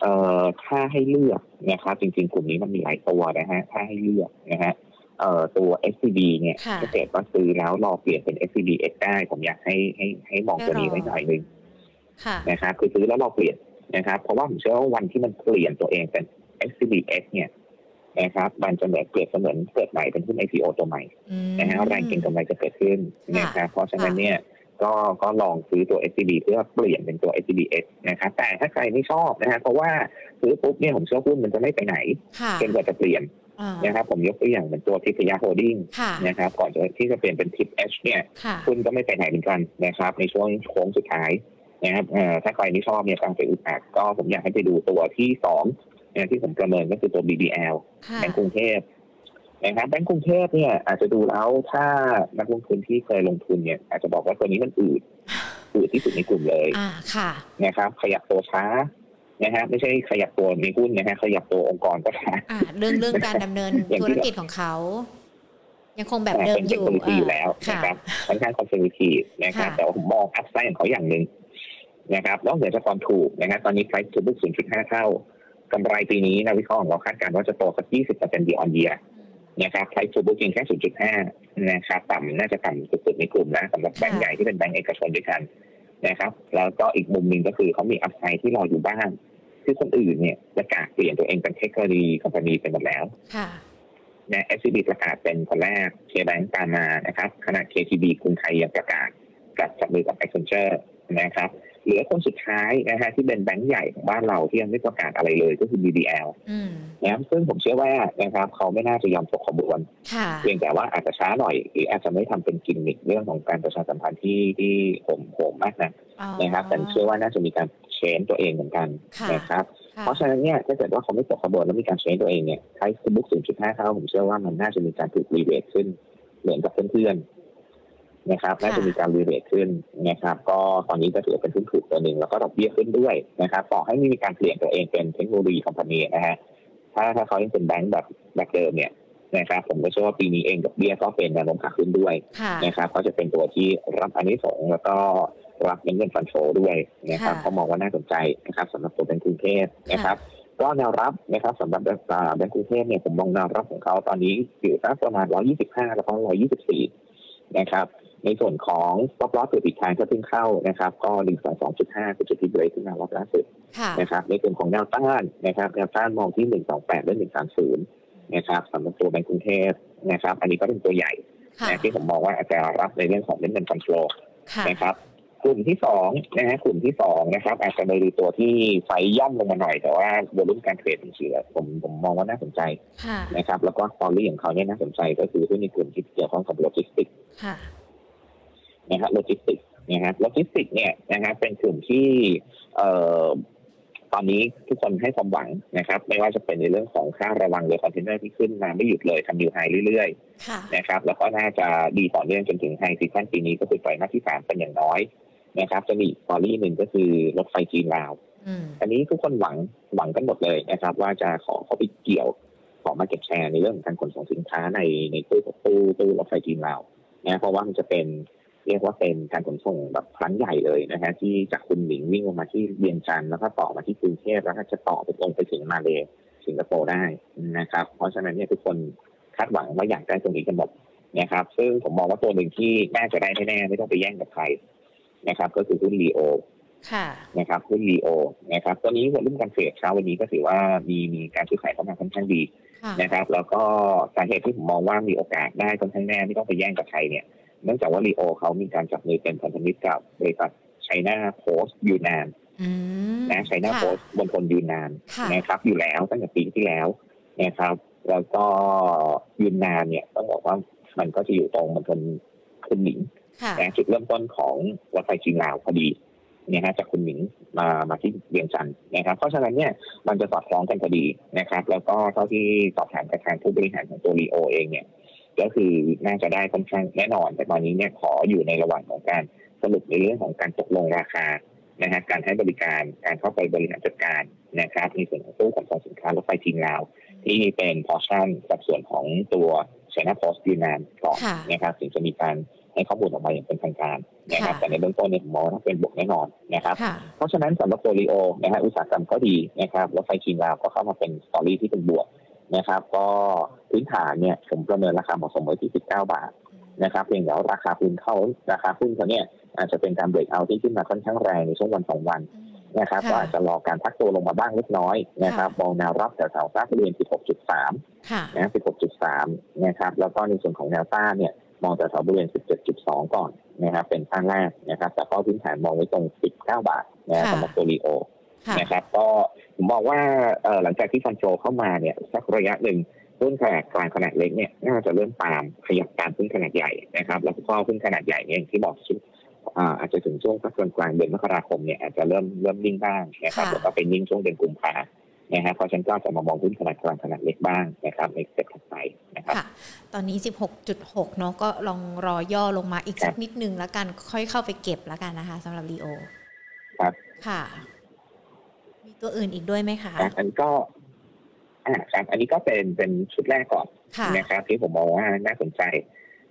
เอ่อถ้าให้เลือกนะครับ จริง ๆ กลุ่มนี้มันมีหลายตัวนะฮะถ้าให้เลือกนะฮะเอ่อตัว SCB เนี่ยค่ะถ้าเกิดว่าซื้อแล้วรอเปลี่ยนเป็น SCB X ได้ ผมอยากให้ให้ให้มองตัวนี้ไว้หน่อยหนึงค่ะนะครับคือซื้อแล้วรอเปลี่ยนนะครับ เพราะว่าผมเชื่อว่าวันที่มันเปลี่ยนตัวเองเป็น SCB X เนี่ยนะครับมันจะเหมือนเปรียบเสมือนเกิดใหม่เป็นหุ้น IPO ตัวใหม่อืมนะฮะแรงเก็งกำไรจะเกิดขึ้นนะครับเพราะฉะนั้นค่ะเนี่ย ก็ก็ลองซื้อตัว SCB เพื่อเปลี่ยนเป็นตัว SCB X นะครับแต่ถ้าใครไม่ชอบนะฮะเพราะว่าซื้อปุ๊บเนี่ยผมเชื่อหุ้นมันจะไม่ไปไหนค่ะจนกว่าจะเปลี่ยนอ่านะครับผมยกตัวอย่างเป็นตัวทิพยาโฮดดิ้งค่ะนะครับก่อนจะที่จะเปลี่ยนเป็นทิป H เนี่ยค่ะหุ้นก็ไม่ไปไหนเหมือนกันนะครับในช่วงโค้งสุดท้ายนะครับเอ่อถ้าใครไม่ชอบเนี่ยฟังไปอึดอัดก็ผมอยากให้ไปดูตัวที่สองเนี่ยที่ผมประเมินก็คือตัว BBL ค่ะแบงก์กรุงเทพ นะครับแบงก์กรุงเทพเนี่ยอาจจะดูแล้วถ้านักลงทุนที่เคยลงทุนเนี่ย อาจจะบอกว่าตัวนี้มันอืดอืดที่สุดในกลุ่มเลยอ่าค่ะนะครับ ขยับตัวช้านะฮะไม่ใช่ขยับตัวในหุ้นนะฮะขยับตัวองค์กรก็ช้าอ่าเรื่องเรื่องการดำเนินอย่างธุที่รกิจของเขา ยังคงแบบแต่เดิมเป็นอเทคยู่โนโลยีอยู่แล้วค่ะนะครับค่อนข้าง conservative นะครับค่ะแต่ว่าผมมอง upside ของเขาอย่างหนึ่งนะครับนอกเหนือจากความถูกนะครับ ตอนนี้ price to book 0.5 เท่ากำไรปีนี้นักวิเคราะห์ของเราคาดการณ์ว่าจะโตสัก 20% year on year นะครับ price to book เพียงแค่ 0.5 นะครับต่ำน่าจะต่ำสุดๆในกลุ่มนะสำหรับแบงก์ใหญ่ที่เป็นแบงก์เอกชนด้วยกันนะครับ แล้วก็อีกมุมหนึ่งก็คือเขามี upside ที่รออยู่บ้างคือคนอื่นเนี่ยประกาศเปลี่ยนตัวเองเป็น technology company ไปหมดแล้วค่ะนะ SCB ประกาศเป็นคนแรกเคแบงตามมานะครับขณะ KTB กรุงไทยยังประกาศกับจับมือกับ Accenture นะครับ เหลือคนสุดท้ายนะฮะที่เป็นแบงก์ใหญ่ของบ้านเราที่ยังไม่ประกาศอะไรเลยก็คือ BBL อืมนะครับซึ่งผมเชื่อว่านะครับเขาไม่น่าจะยอมตกขบวนค่ะเพียงแต่ว่าอาจจะช้าหน่อยหรืออาจจะไม่ทำเป็นกิมมิคเรื่องของการประชาสัมพันธ์ที่ที่โหมโหมมากนะอ๋อนะครับแต่เชื่อว่าน่าจะมีการเชนตัวเองเหมือนกันค่ะนะครับค่ะเพราะฉะนั้นเนี่ยถ้าเกิดว่าเขาไม่ตกขบวนแล้วมีการเชนตัวเองเนี่ยไทยสบุ๊ก0.5เท่าผมเชื่อว่ามันน่าจะมีการถูกรีเวทขึ้นเหมือนกับเพื่อนๆ นะครับน่าจะมีการรีเวทขึ้นนะครับ ก็ตอนนี้ก็ถือว่าเป็นหุ้นถูกตัวหนึ่งแล้วก็ดอกเบี้ยขึ้นด้วยนะครับต่อให้ไม่มีการเปลี่ยนตัวเองเป็นเทคโนโลยีคอมพานีนะฮะถ้าถ้าเขายังเป็นแบงก์แบบแบบเดิมเนี่ยนะครับผมก็เชื่อว่าปีนี้เองดอกเบี้ยก็เป็นแนวโน้มขาขึ้นด้วยค่ะนะครับก็จะเป็นตัวที่รับอันนี้สงส์แล้วก็รับเงินเงินฟันโฟด้วยนะครับค่ะเขามองว่าน่าสนใจนะครับสำหรับตัวแบงก์กรุงเทพนะครับก็แนวรับนะครับสำหรับแบงก์แบงก์กรุงเทพเนี่ยผมมองแนวรับของเขาตอนนี้อยู่สักประมาณ 125 แล้วก็ 124 นะครับ ในส่วนของ stop loss ตัวปิดทางก็เพิ่งเข้านะครับ ก็122.5คือจุดที่เบรกขึ้นมารอบล่าสุดค่ะนะครับในส่วนของแนวต้านนะครับแนวต้านมองที่128และ130นะครับสำหรับตัวแบงก์กรุงเทพนะครับ อันนี้ก็เป็นตัวใหญ่ค่ะนะที่ผมมองว่าอาจจะรับในเรื่องของเงิน fund flow ค่ะนะครับกลุ่มที่สองนะฮะกลุ่มที่สองนะครับ อาจจะไปดูตัวที่ไฟย่อมลงมาหน่อย แต่ว่า volume การ trade จริงๆผมผมมองว่าน่าสนใจค่ะนะครับ แล้วก็ story ของเขาเนี่ยน่าสนใจก็คือหุ้นในกลุ่มที่เกี่ยวข้องกับโลจิสติกส์ค่ะ นะฮะโลจิสติกนะครับโลจิสติกเนี่ยนะครับเป็นกลุ่มที่เอ่อตอนนี้ทุกคนให้ความหวังนะครับ ไม่ว่าจะเป็นในเรื่องของค่าระวังเรือคอนเทนเนอร์ที่ขึ้นมาไม่หยุดเลยทำ new highเรื่อยค่ะๆนะครับแล้วก็น่าจะดีต่อเนื่องจนถึง high season ปีนี้ก็คือไตรมาสที่สามเป็นอย่างน้อยนะครับจะมีอีก story หนึ่งก็คือรถไฟจีนลาวอืมอันนี้ทุกคนหวังหวังกันหมดเลยนะครับ ว่าจะขอเขาไปเกี่ยวขอมาเก็บแชร์ในเรื่องของการขนส่งสินค้าในในตู้ตู้ตู้รถไฟจีนลาวนะเพราะว่ามันจะเป็น เรียกว่าเป็นการขนส่งแบบครั้งใหญ่เลยนะฮะที่จากคุนหมิงวิ่งลงมาที่เวียงจันทร์แล้วก็ต่อมาที่กรุงเทพแล้วก็จะต่อไปตรงไปถึงมาเลสิงคโปร์ได้นะครับ เพราะฉะนั้นเนี่ยทุกคนคาดหวังว่าอยากได้ตรงนี้กันหมดนะครับ ซึ่งผมมองว่าตัวหนึ่งที่น่าจะได้แน่ๆไม่ต้องไปแย่งกับใครนะครับ ก็คือหุ้นลีโอค่ะนะครับหุ้นลีโอนะครับตัวนี้วอลุ่มการเทรดเช้าวันนี้ก็ถือว่ามีมีการซื้อขายเข้ามาค่อนข้างดีค่ะนะครับ แล้วก็สาเหตุที่ผมมองว่ามีโอกาสได้ค่อนข้างแน่ไม่ต้องไปแย่งกับใครเนี่ย เนื่องจากว่าลีโอเขามีการจับมือเป็นพันธมิตรกับบริษัทไชน่าโพสต์ยูนานอืมนะไชน่าค่ะโพสต์บนคนยูนานค่ะนะครับอยู่แล้วตั้งแต่ปีที่แล้วนะครับ แล้วก็ยูนานเนี่ยต้องบอกว่ามันก็จะอยู่ตรงบนคนคุณหมิงค่ะนะจุดเริ่มต้นของรถไฟจีนลาวพอดีเนี่ยฮะจากคุณหมิงมามาที่เวียงจันทร์นะครับ เพราะฉะนั้นเนี่ยมันจะสอดคล้องกันพอดีนะครับ แล้วก็เท่าที่สอบถามกับทางผู้บริหารของตัวรีโอเองเนี่ย ก็คือน่าจะได้ค่อนข้างแน่นอน แต่ตอนนี้เนี่ยขออยู่ในระหว่างของการสรุปในเรื่องของการตกลงราคานะฮะการให้บริการการเข้าไปบริหารจัดการนะครับในส่วนของตู้ขนส่งสินค้ารถไฟจีนลาว ที่เป็น portion สัดส่วนของตัว China Post ยูนานก่อนค่ะนะครับถึงจะมีการให้ข้อมูลออกมาอย่างเป็นทางการนะครับค่ะแต่ในเบื้องต้นเนี่ยผมมองว่าเป็นบวกแน่นอนนะครับค่ะเพราะฉะนั้นสำหรับตัวลีโอนะฮะอุตสาหกรรมก็ดีนะครับรถไฟจีนลาวก็เข้ามาเป็น story ที่เป็นบวก นะครับ ก็พื้นฐานเนี่ยผมประเมินราคาเหมาะสมไว้ที่ 19 บาทนะครับเพียงแต่ว่าราคาหุ้นเขาราคาหุ้นเขาเนี่ยอาจจะเป็นการเบรกเอาที่ขึ้นมาค่อนข้างแรงในช่วงวันสองวันนะครับค่ะก็อาจจะรอการพักตัวลงมาบ้างเล็กน้อยนะครับมองแนวรับแถวๆสักบริเวณ16.3ค่ะนะ16.3นะครับแล้วก็ในส่วนของแนวต้านเนี่ยมองแต่แถวบริเวณ17.2 ก่อนนะครับเป็นข้างแรกนะครับแต่ก็พื้นฐานมองไว้ตรง 19 บาทนะค่ะสำหรับตัวรีโอค่ะ นะครับ ก็ผมมองว่าเอ่อหลังจากที่ฟันโจเข้ามาเนี่ยสักระยะหนึ่งหุ้นขนาดกลางขนาดเล็กเนี่ยน่าจะเริ่มตามขยับตามหุ้นขนาดใหญ่นะครับ แล้วก็หุ้นขนาดใหญ่เนี่ยอย่างที่บอกชุดอ่าอาจจะถึงช่วงสักกลางๆเดือนมกราคมเนี่ยอาจจะเริ่มเริ่มนิ่งบ้างนะครับค่ะแล้วก็เป็นนิ่งช่วงเดือนกุมภานะฮะเพราะฉะนันก็จะมามองหุ้นขนาดกลางขนาดเล็กบ้างนะครับในสเต็ปถัดไปนะครับค่ะตอนนี้ 16.6 เนาะก็ลองรอย่อลงมาอีกสักนิดนึงแล้วกันค่อยเข้าไปเก็บแล้วกันนะคะสำหรับลีโอ ครับค่ะ มีตัวอื่นอีกด้วยไหมคะนะอันก็อ่าครับอันนี้ก็เป็นเป็นชุดแรกก่อนค่ะนะครับ ที่ผมมองว่าน่าสนใจ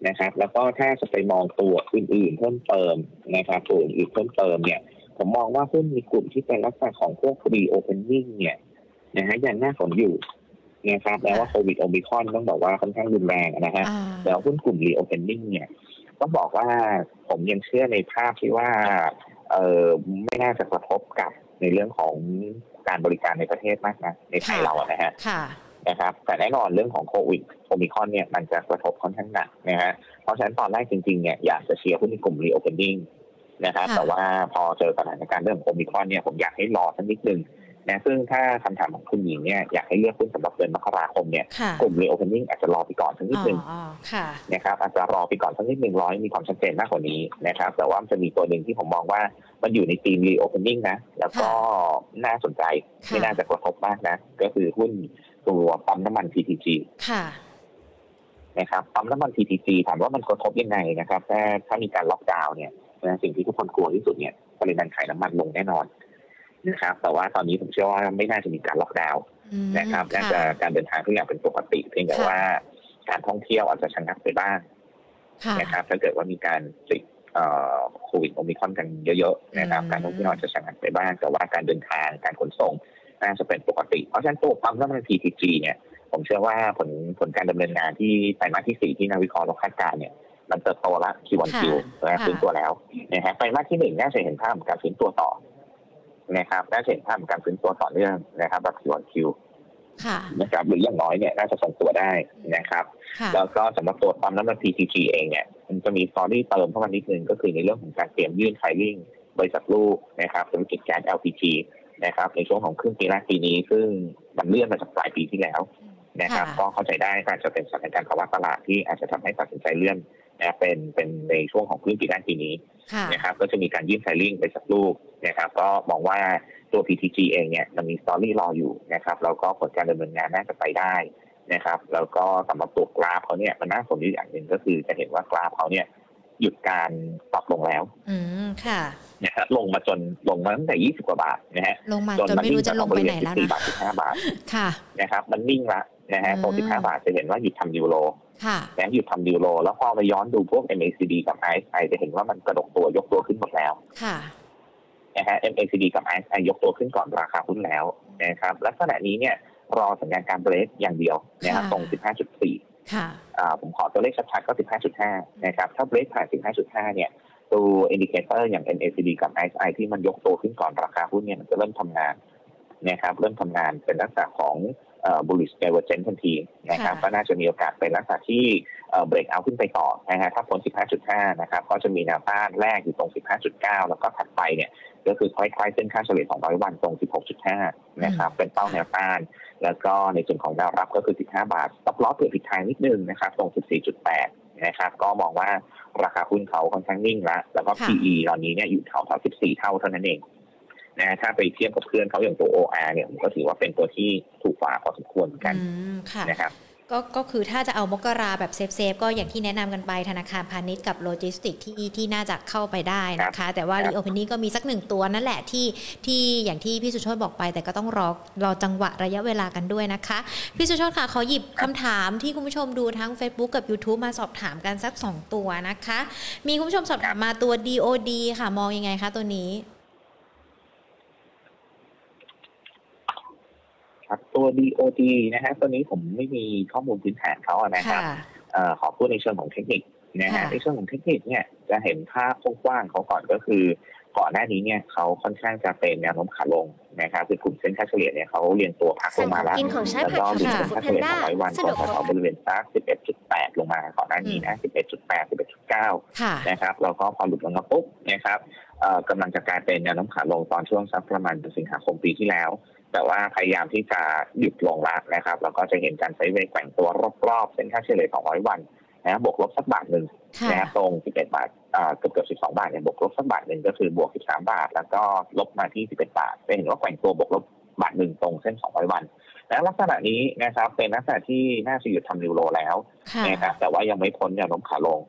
นะครับ แล้วก็ถ้าจะไปมองตัวอื่นๆเพิ่มเติมนะครับตัวอื่นๆเพิ่มเติมเนี่ย ผมมองว่าหุ้นในกลุ่มที่เป็นลักษณะของพวก reopening เนี่ยนะฮะยังน่าสนอยู่นะครับแม้ว่าโควิดโอมิครอนต้องบอกว่าค่อนข้างรุนแรงนะฮะอ่าแล้วหุ้นกลุ่ม reopening เนี่ยต้องบอกว่าผมยังเชื่อในภาพที่ว่าเออไม่น่าจะกระทบกับ ในเรื่องของการบริการในประเทศมากนะในไทยค่ะเราอะนะฮะค่ะนะครับแต่แน่นอนเรื่องของโควิดโอมิครอนเนี่ยมันจะกระทบค่อนข้างหนักนะฮะเพราะฉะนั้นตอนแรกจริงๆเนี่ยอยากจะเชียร์หุ้นในกลุ่ม reopening นะครับค่ะแต่ว่าพอเจอสถานการณ์เรื่องของโอมิครอนเนี่ยผมอยากให้รอสักนิดนึง นะซึ่งถ้าคำถามของคุณหญิงเนี่ยอยากให้เลือกหุ้นสำหรับเดือนมกราคมเนี่ยค่ะกลุ่ม reopening อาจจะรอไปก่อนสักนิดอ๋อนึงอ๋อค่ะนะครับอาจจะรอไปก่อนสักนิดหนึ่งร้อยมีความชัดเจนมากกว่านี้นะครับแต่ว่ามันจะมีตัวหนึ่งที่ผมมองว่ามันอยู่ในทีม reopening นะ แล้วก็น่าสนใจค่ะไม่น่าจะกระทบมากนะ ก็คือหุ้นตัวปั๊มน้ำมัน PTG ค่ะนะครับปั๊มน้ำมัน PTG ถามว่ามันกระทบยังไงนะครับถ้าถ้ามีการล็อกดาวน์เนี่ยนะสิ่งที่ทุกคนกลัวที่สุดเนี่ยปริมาณขายน้ำมันลงแน่นอน นะครับ แต่ว่าตอนนี้ผมเชื่อว่าไม่น่าจะมีการล็อกดาวน์อืมนะครับน่าค่ะจะการเดินทางทุกอย่างเป็นปกติเพียงแต่ค่ะว่าการท่องเที่ยวอาจจะชะงักไปบ้างค่ะนะครับ ถ้าเกิดว่ามีการติดเอ่อโควิดโอมิครอนกันเยอะๆนะครับอืมการท่องเที่ยวอาจจะชะงักไปบ้าง แต่ว่าการเดินทางการขนส่งน่าจะเป็นปกติ เพราะฉะนั้นตัวปั๊มน้ำมัน PTG เนี่ย ผมเชื่อว่าผลผลการดำเนินงานที่ไตรมาสที่สี่ที่นักวิเคราะห์เราคาดการณ์เนี่ย มันเติบโตละคิวันคิวนะฟื้นตัวแล้วนะฮะไตรมาสที่หนึ่งน่าจะเห็นภาพของการฟื้นตัวต่อ นะครับน่าจะเห็นภาพของการฟื้นตัวต่อเนื่องนะครับแบบคิวันคิวค่ะนะครับหรืออย่างน้อยเนี่ยน่าจะส่งตัวได้นะครับค่ะแล้วก็สำหรับตัวปั๊มน้ำมัน PTG เองเนี่ยมันจะมีสตอรี่เติมเข้ามานิดนึงก็คือในเรื่องของการเตรียมยื่นไฟลิ่งบริษัทลูกนะครับธุรกิจแก๊ส LPG นะครับในช่วงของครึ่งปีแรกปีนี้ ซึ่งมันเลื่อนมาจากปลายปีที่แล้วนะครับค่ะก็เข้าใจได้ก็อาจจะเป็นสถานการณ์ภาวะตลาดที่อาจจะทำให้ตัดสินใจเลื่อนนะเป็นเป็นในช่วงของครึ่งปีแรกปีนี้ค่ะ นะครับก็จะมีการยื่นไฟลิ่งไปสักลูกนะครับก็มองว่าตัว PTG เองเนี่ยมันมีสตอรี่รออยู่นะครับแล้วก็ผลการดำเนินงานน่าจะไปได้นะครับแล้วก็สำหรับตัวกราฟเขาเนี่ยมันน่าสนใจอย่างหนึ่งก็คือจะเห็นว่ากราฟเขาเนี่ย หยุดการปรับลงแล้ว อืมค่ะนะครับลงมาจนลงมาตั้งแต่20กว่าบาทนะฮะลงมาจนจนมันไม่นิ่งรู้จะลงไปไหนแล้วสี่นะบาทสิบห้าบาทค่ะนะครับ มันนิ่งละนะฮะตรงอืม15บาทจะเห็นว่าหยุดทำยูโรค่ะนะหยุดทำยูโรแล้วพอมาย้อนดูพวก MACD กับ RSI จะเห็นว่ามันกระดกตัวยกตัวขึ้นหมดแล้วค่ะนะฮะ MACD กับ RSI ยกตัวขึ้นก่อนราคาหุ้นแล้วนะครับ ลักษณะนี้เนี่ยรอสัญญาณการเบรกอย่างเดียวนะครับค่ะตรง 15.4ค่ะอ่า ผมขอตัวเลขชัดๆก็ 15.5 นะครับ ถ้าเบรกผ่าน 15.5 เนี่ย ตัวอินดิเคเตอร์อย่าง NACD กับ RSI ที่มันยกตัวขึ้นก่อนราคาหุ้นเนี่ยมันจะเริ่มทำงานนะครับ เริ่มทำงานเป็นลักษณะของ bullish divergence ทันทีนะครับค่ะก็น่าจะมีโอกาสเป็นลักษณะที่เอ่อ break out ขึ้นไปต่อนะฮะถ้าพ้น 15.5 นะครับ ก็จะมีแนวต้านแรกอยู่ตรง 15.9 แล้วก็ถัดไปเนี่ยก็คือคล้ายๆเส้นค่าเฉลี่ย 200 วันตรง 16.5 นะครับ เป็นเป้าแนวต้าน แล้วก็ในส่วนของแนวรับก็คือ 15 บาท stop loss เผื่อผิดทางนิดนึงนะครับ ตรง 14.8 นะครับ ก็มองว่าราคาหุ้นเขาค่อนข้างนิ่งแล้วแล้วก็ค่ะ PE ตอนนี้เนี่ยอยู่แถวๆ14 เท่าเท่านั้นเอง นะถ้าไปเทียบกับเพื่อนเขาอย่างตัว OR เนี่ยผมก็ถือว่าเป็นตัวที่ถูกกว่าพอสมควรเหมือนกันอืมค่ะนะครับก็ก็คือถ้าจะเอามกราแบบ safe safe ๆก็อย่างที่แนะนำกันไปธนาคารพาณิชย์กับโลจิสติกที่ที่น่าจะเข้าไปได้นะคะ แต่ว่าครับ reopening ก็มีสักหนึ่งตัวนั่นแหละที่ที่อย่างที่พี่สุโชตบอกไป แต่ก็ต้องรอรอจังหวะระยะเวลากันด้วยนะคะ พี่สุโชตค่ะขอหยิบคำถามที่คุณผู้ชมดูทั้ง Facebook กับ YouTube มาสอบถามกันสัก 2 ตัวนะคะ มีคุณผู้ชมสอบถามมาตัว DOD ค่ะมองยังไงคะตัวนี้ ครับตัว DOD นะฮะตัวนี้ผมไม่มีข้อมูลพื้นฐานเขาอะนะครับค่ะเอ่อขอพูดในเชิงของเทคนิคนะฮะค่ะในเชิงของเทคนิคเนี่ยจะเห็นภาพกว้างๆเขาก่อนก็คือ ก่อนหน้านี้เนี่ยเขาค่อนข้างจะเป็นแนวโน้มขาลงนะครับคือกลุ่มเส้นค่าเฉลี่ยเนี่ยเขาเรียงตัวพักลงมาแล้วกินของใช้แล้วผัดก็ฉ่ำดูจากเส้นฟู้ดค่าแพเฉนด้าลี่ยของร้อยวันสะตดรวงกครแถวบๆบริเวณสัก11.8 ลงมาก่อนหน้านี้นะ11.8 11.9ค่ะนะครับแล้วก็พอหลุดลงมาปุ๊บนะครับเอ่อกำลังจะกลายเป็นแนวโน้มขาลงตอนช่วงสักประมาณเดือนสิงหาคมปีที่แล้ว แต่ว่าพยายามที่จะหยุดลงละนะครับ แล้วก็จะเห็นการไซด์เวย์แกว่งตัวรอบๆเส้นค่าเฉลี่ย200 วันนะบวกลบสักบาทหนึ่งค่ะนะตรง 11 บาทอ่าเกือบเกือบ12 บาทเนี่ยบวกลบสักบาทหนึ่งก็คือบวก 13 บาท แล้วก็ลบมาที่ 11 บาทจะเห็นว่าแกว่งตัวบวกลบบาทหนึ่งตรงเส้น 200 วัน แล้วลักษณะนี้นะครับเป็นลักษณะที่น่าจะหยุดทำนิวโรแล้วค่ะนะครับแต่ว่ายังไม่พ้นแนวโน้มขาลง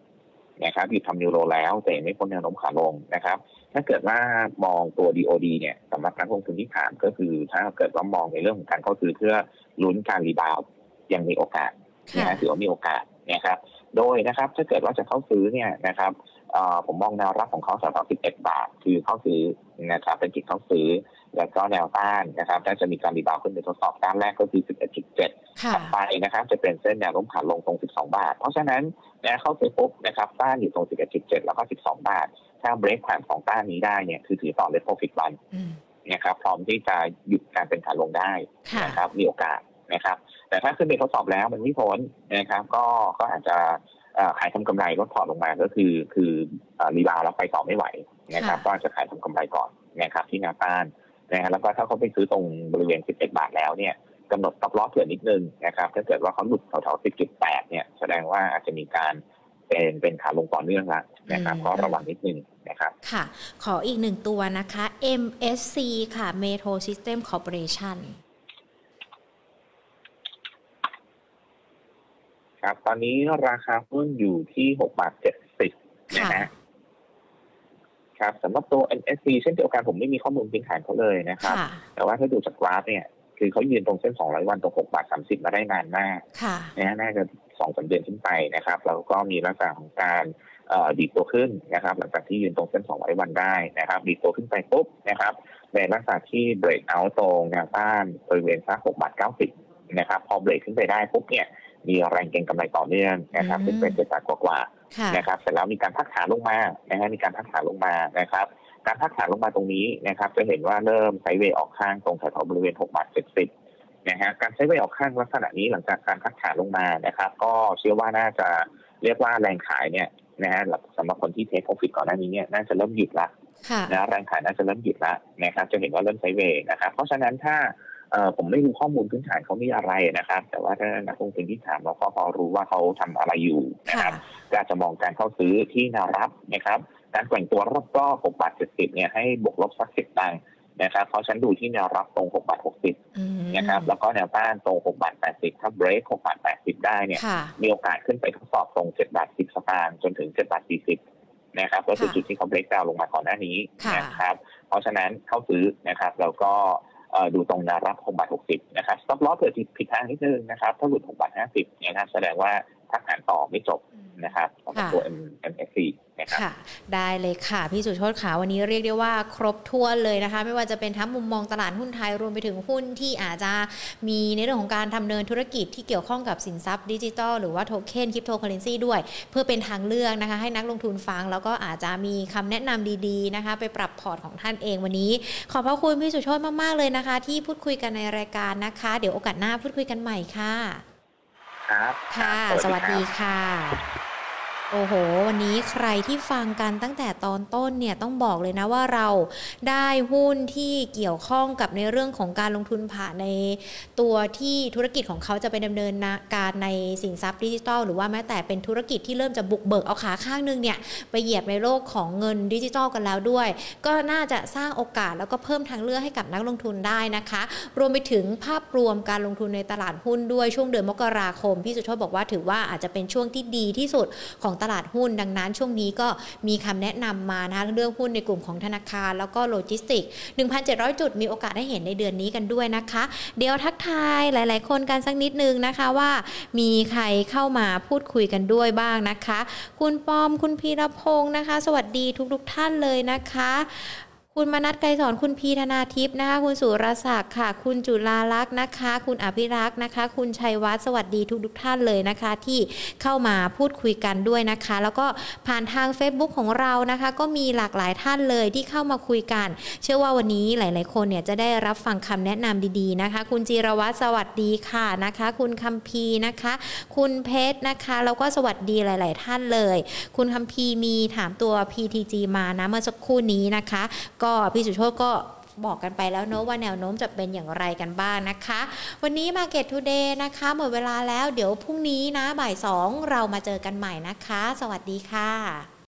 นะครับหยุดทำนิวโรแล้วแต่ยังไม่พ้นแนวโน้มขาลงนะครับ ถ้าเกิดว่ามองตัว DOD เนี่ยสำหรับการลงทุนที่ถามก็คือ ถ้าเกิดว่ามองในเรื่องของการเข้าซื้อเพื่อลุ้นการ rebound ยังมีโอกาสนะค่ะฮะถือว่ามีโอกาสนะครับ โดยนะครับถ้าเกิดว่าจะเข้าซื้อเนี่ยนะครับเอ่อผมมองแนวรับของเขาสำหรับ11 บาท คือเข้าซื้อนะครับเป็นจุดเข้าซื้อ แล้วก็แนวต้านนะครับน่าจะมีการ rebound ขึ้นไปทดสอบต้านแรกก็คือ 11.7ค่ะถัดไปนะครับจะเป็นเส้นแนวโน้มขาลงตรง 12 บาท เพราะฉะนั้นนะเข้าไปปุ๊บนะครับต้านอยู่ตรง 11.7 แล้วก็ 12 บาท ถ้าเบรกผ่านสองต้านนี้ได้เนี่ยคือถือต่อเล t โ r ฟิตวันอืมนะครับพร้อมที่จะหยุดการเป็นขาลงได้ค่ะนะครับมีโอกาสนะครับ แต่ถ้าขึ้นไปทดสอบแล้วมันไม่พ้นนะครับ ก็ก็อาจจะเอ่อขายทำกำไรลดพอร์ตลงมาก็คือคือเอ่อ rebound แล้วไปต่อไม่ไหวนะครับ ก็อาจจะขายทำกำไรก่อนนะครับที่แนวต้าน นะฮะแล้วก็ถ้าเขาไปซื้อตรงบริเวณ 11 บาทแล้วเนี่ยกำหนดตับล้อเผื่อนิดนึงนะครับ ถ้าเกิดว่าเขาหลุดแถวๆ10.8 เนี่ย แสดงว่าอาจจะมีการเป็นเป็นขาลงต่อเนื่องละนะครับอืมก็ระวังนิดนึงนะครับค่ะ ขออีกหนึ่งตัวนะคะ MSC ค่ะ Metro System Corporation ครับ ตอนนี้ราคาหุ้นอยู่ที่6บาท70นะค่ะฮะ ครับสำหรับตัว NSC เช่นเดียวกันผมไม่มีข้อมูลพื้นฐานเขาเลยนะครับค่ะแต่ว่าถ้าดูจากกราฟเนี่ย คือเขายืนตรงเส้น 200 วันตรง 6 บาท 30 มาได้นานมากค่ะนะฮะน่าจะสองสามเดือนขึ้นไปนะครับ แล้วก็มีลักษณะของการเอ่อดีดตัวขึ้นนะครับ หลังจากที่ยืนตรงเส้น 200 วันได้นะครับ ดีดตัวขึ้นไปปุ๊บนะครับในลักษณะที่เบรกเอาตรงแนวต้านบริเวณสัก6บาท 90 นะครับ พอเบรกขึ้นไปได้ปุ๊บเนี่ยมีแรงเก็งกำไรต่อเนื่องนะครับอืมซึ่งเป็นเจ็ดบาทกว่าค่ะๆ นะครับเสร็จแล้วมีการพักฐานลงมานะฮะมีการพักฐานลงมานะครับ การพักฐานลงมาตรงนี้นะครับ จะเห็นว่าเริ่มไซด์เวย์ออกข้างตรงแถวๆบริเวณ6บาท70นะฮะการใช้ไว้ออกข้างลักษณะนี้หลังจากการพักฐานลงมานะครับ ก็เชื่อว่าน่าจะเรียกว่าแรงขายเนี่ยนะฮะสำหรับคนที่เทคโปรฟิตก่อนหน้านี้เนี่ยน่าจะเริ่มหยุดละค่ะนะแรงขายน่าจะเริ่มหยุดละนะครับจะเห็นว่าเริ่มไซด์เวย์นะครับ เพราะฉะนั้นถ้าเอ่อ ผมไม่รู้ข้อมูลพื้นฐานเขามีอะไรนะครับ แต่ว่าถ้านักลงทุนที่ถามเราก็พอรู้ว่าเขาทำอะไรอยู่นะครับก็จะมองการเข้าซื้อที่แนวรับนะครับการแกว่งตัวรอบก็6บาท70เนี่ยให้บวกลบสักสิบตังค์นะครับ เพราะฉะนั้นดูที่แนวรับตรง6บาท60นะครับ แล้วก็แนวต้านตรง6บาท80 ถ้าเบรก6บาท80 ได้เนี่ย มีโอกาสขึ้นไปทดสอบตรง7บาท10สตางค์จนถึง7บาท40นะครับก็คือจุดที่เขา break down ลงมาก่อนหน้านี้นะครับ เพราะฉะนั้นเข้าซื้อนะครับ แล้วก็ ดูตรงแนวรับ6บาท60 นะครับ stop loss เกิดผิดทางนิดนึงนะครับ ถ้าหลุด6บาท50นะครับแสดงว่า ถ้าอ่านต่อไม่จบนะครับของตัว MSC ค่ะได้เลยค่ะพี่สุโชตขาวันนี้เรียกได้ว่าครบถ้วนเลยนะคะ ไม่ว่าจะเป็นทั้งมุมมองตลาดหุ้นไทยรวมไปถึงหุ้นที่อาจจะมีในเรื่องของการดำเนินธุรกิจที่เกี่ยวข้องกับสินทรัพย์ดิจิทัลหรือว่าโทเค็นคริปโตเคอเรนซีด้วย เพื่อเป็นทางเลือกนะคะ ให้นักลงทุนฟัง แล้วก็อาจจะมีคำแนะนำดีๆนะคะ ไปปรับพอร์ตของท่านเองวันนี้ ขอบพระคุณพี่สุโชตมากๆเลยนะคะ ที่พูดคุยกันในรายการนะคะ เดี๋ยวโอกาสหน้าพูดคุยกันใหม่ค่ะ ครับ ค่ะ สวัสดีค่ะ โอ้โห วันนี้ใครที่ฟังกันตั้งแต่ตอนต้นเนี่ยต้องบอกเลยนะว่าเราได้หุ้นที่เกี่ยวข้องกับในเรื่องของการลงทุนผ่านในตัวที่ธุรกิจของเขาจะไปดำเนินการในสินทรัพย์ดิจิทัลหรือว่าแม้แต่เป็นธุรกิจที่เริ่มจะบุกเบิกเอาขาข้างนึงเนี่ยไปเหยียบในโลกของเงินดิจิทัลกันแล้วด้วย ก็น่าจะสร้างโอกาสแล้วก็เพิ่มทางเลือกให้กับนักลงทุนได้นะคะ รวมไปถึงภาพรวมการลงทุนในตลาดหุ้นด้วยช่วงเดือนมกราคมพี่สุชาติบอกว่าถือว่าอาจจะเป็นช่วงที่ดีที่สุดของตลาดหุ้น ดังนั้นช่วงนี้ก็มีคำแนะนำมานะคะเรื่องหุ้นในกลุ่มของธนาคาร แล้วก็โลจิสติก 1,700 จุดมีโอกาสได้เห็นในเดือนนี้กันด้วยนะคะ เดี๋ยวทักทายหลาย ๆ คนกันสักนิดนึงนะคะว่ามีใครเข้ามาพูดคุยกันด้วยบ้างนะคะ คุณปอมคุณพีรพงศ์นะคะ สวัสดีทุกๆท่านเลยนะคะ คุณมนัทไกรสอนคุณพีธนาทิพย์นะคะ คุณสุรศักดิ์ค่ะ คุณจุลาลักษณ์นะคะ คุณอภิรักษ์นะคะ คุณชัยวัฒน์สวัสดีทุกทุกท่านเลยนะคะ ที่เข้ามาพูดคุยกันด้วยนะคะ แล้วก็ผ่านทาง Facebook ของเรานะคะ ก็มีหลากหลายท่านเลยที่เข้ามาคุยกัน เชื่อว่าวันนี้หลาย ๆ คนเนี่ยจะได้รับฟังคำแนะนำดี ๆ นะคะ คุณจีรวัตรสวัสดีค่ะนะคะ คุณคัมพีนะคะ คุณเพชรนะคะแล้วก็สวัสดีหลาย ๆ ท่านเลย คุณคัมพีมีถามตัว PTG มานะเมื่อสักครู่นี้นะคะ ก็พี่สุโชตก็บอกกันไปแล้วเนอะว่าแนวโน้มจะเป็นอย่างไรกันบ้างนะคะ วันนี้ Market Today นะคะ หมดเวลาแล้วเดี๋ยวพรุ่งนี้นะบ่ายสองเรามาเจอกันใหม่นะคะ สวัสดีค่ะ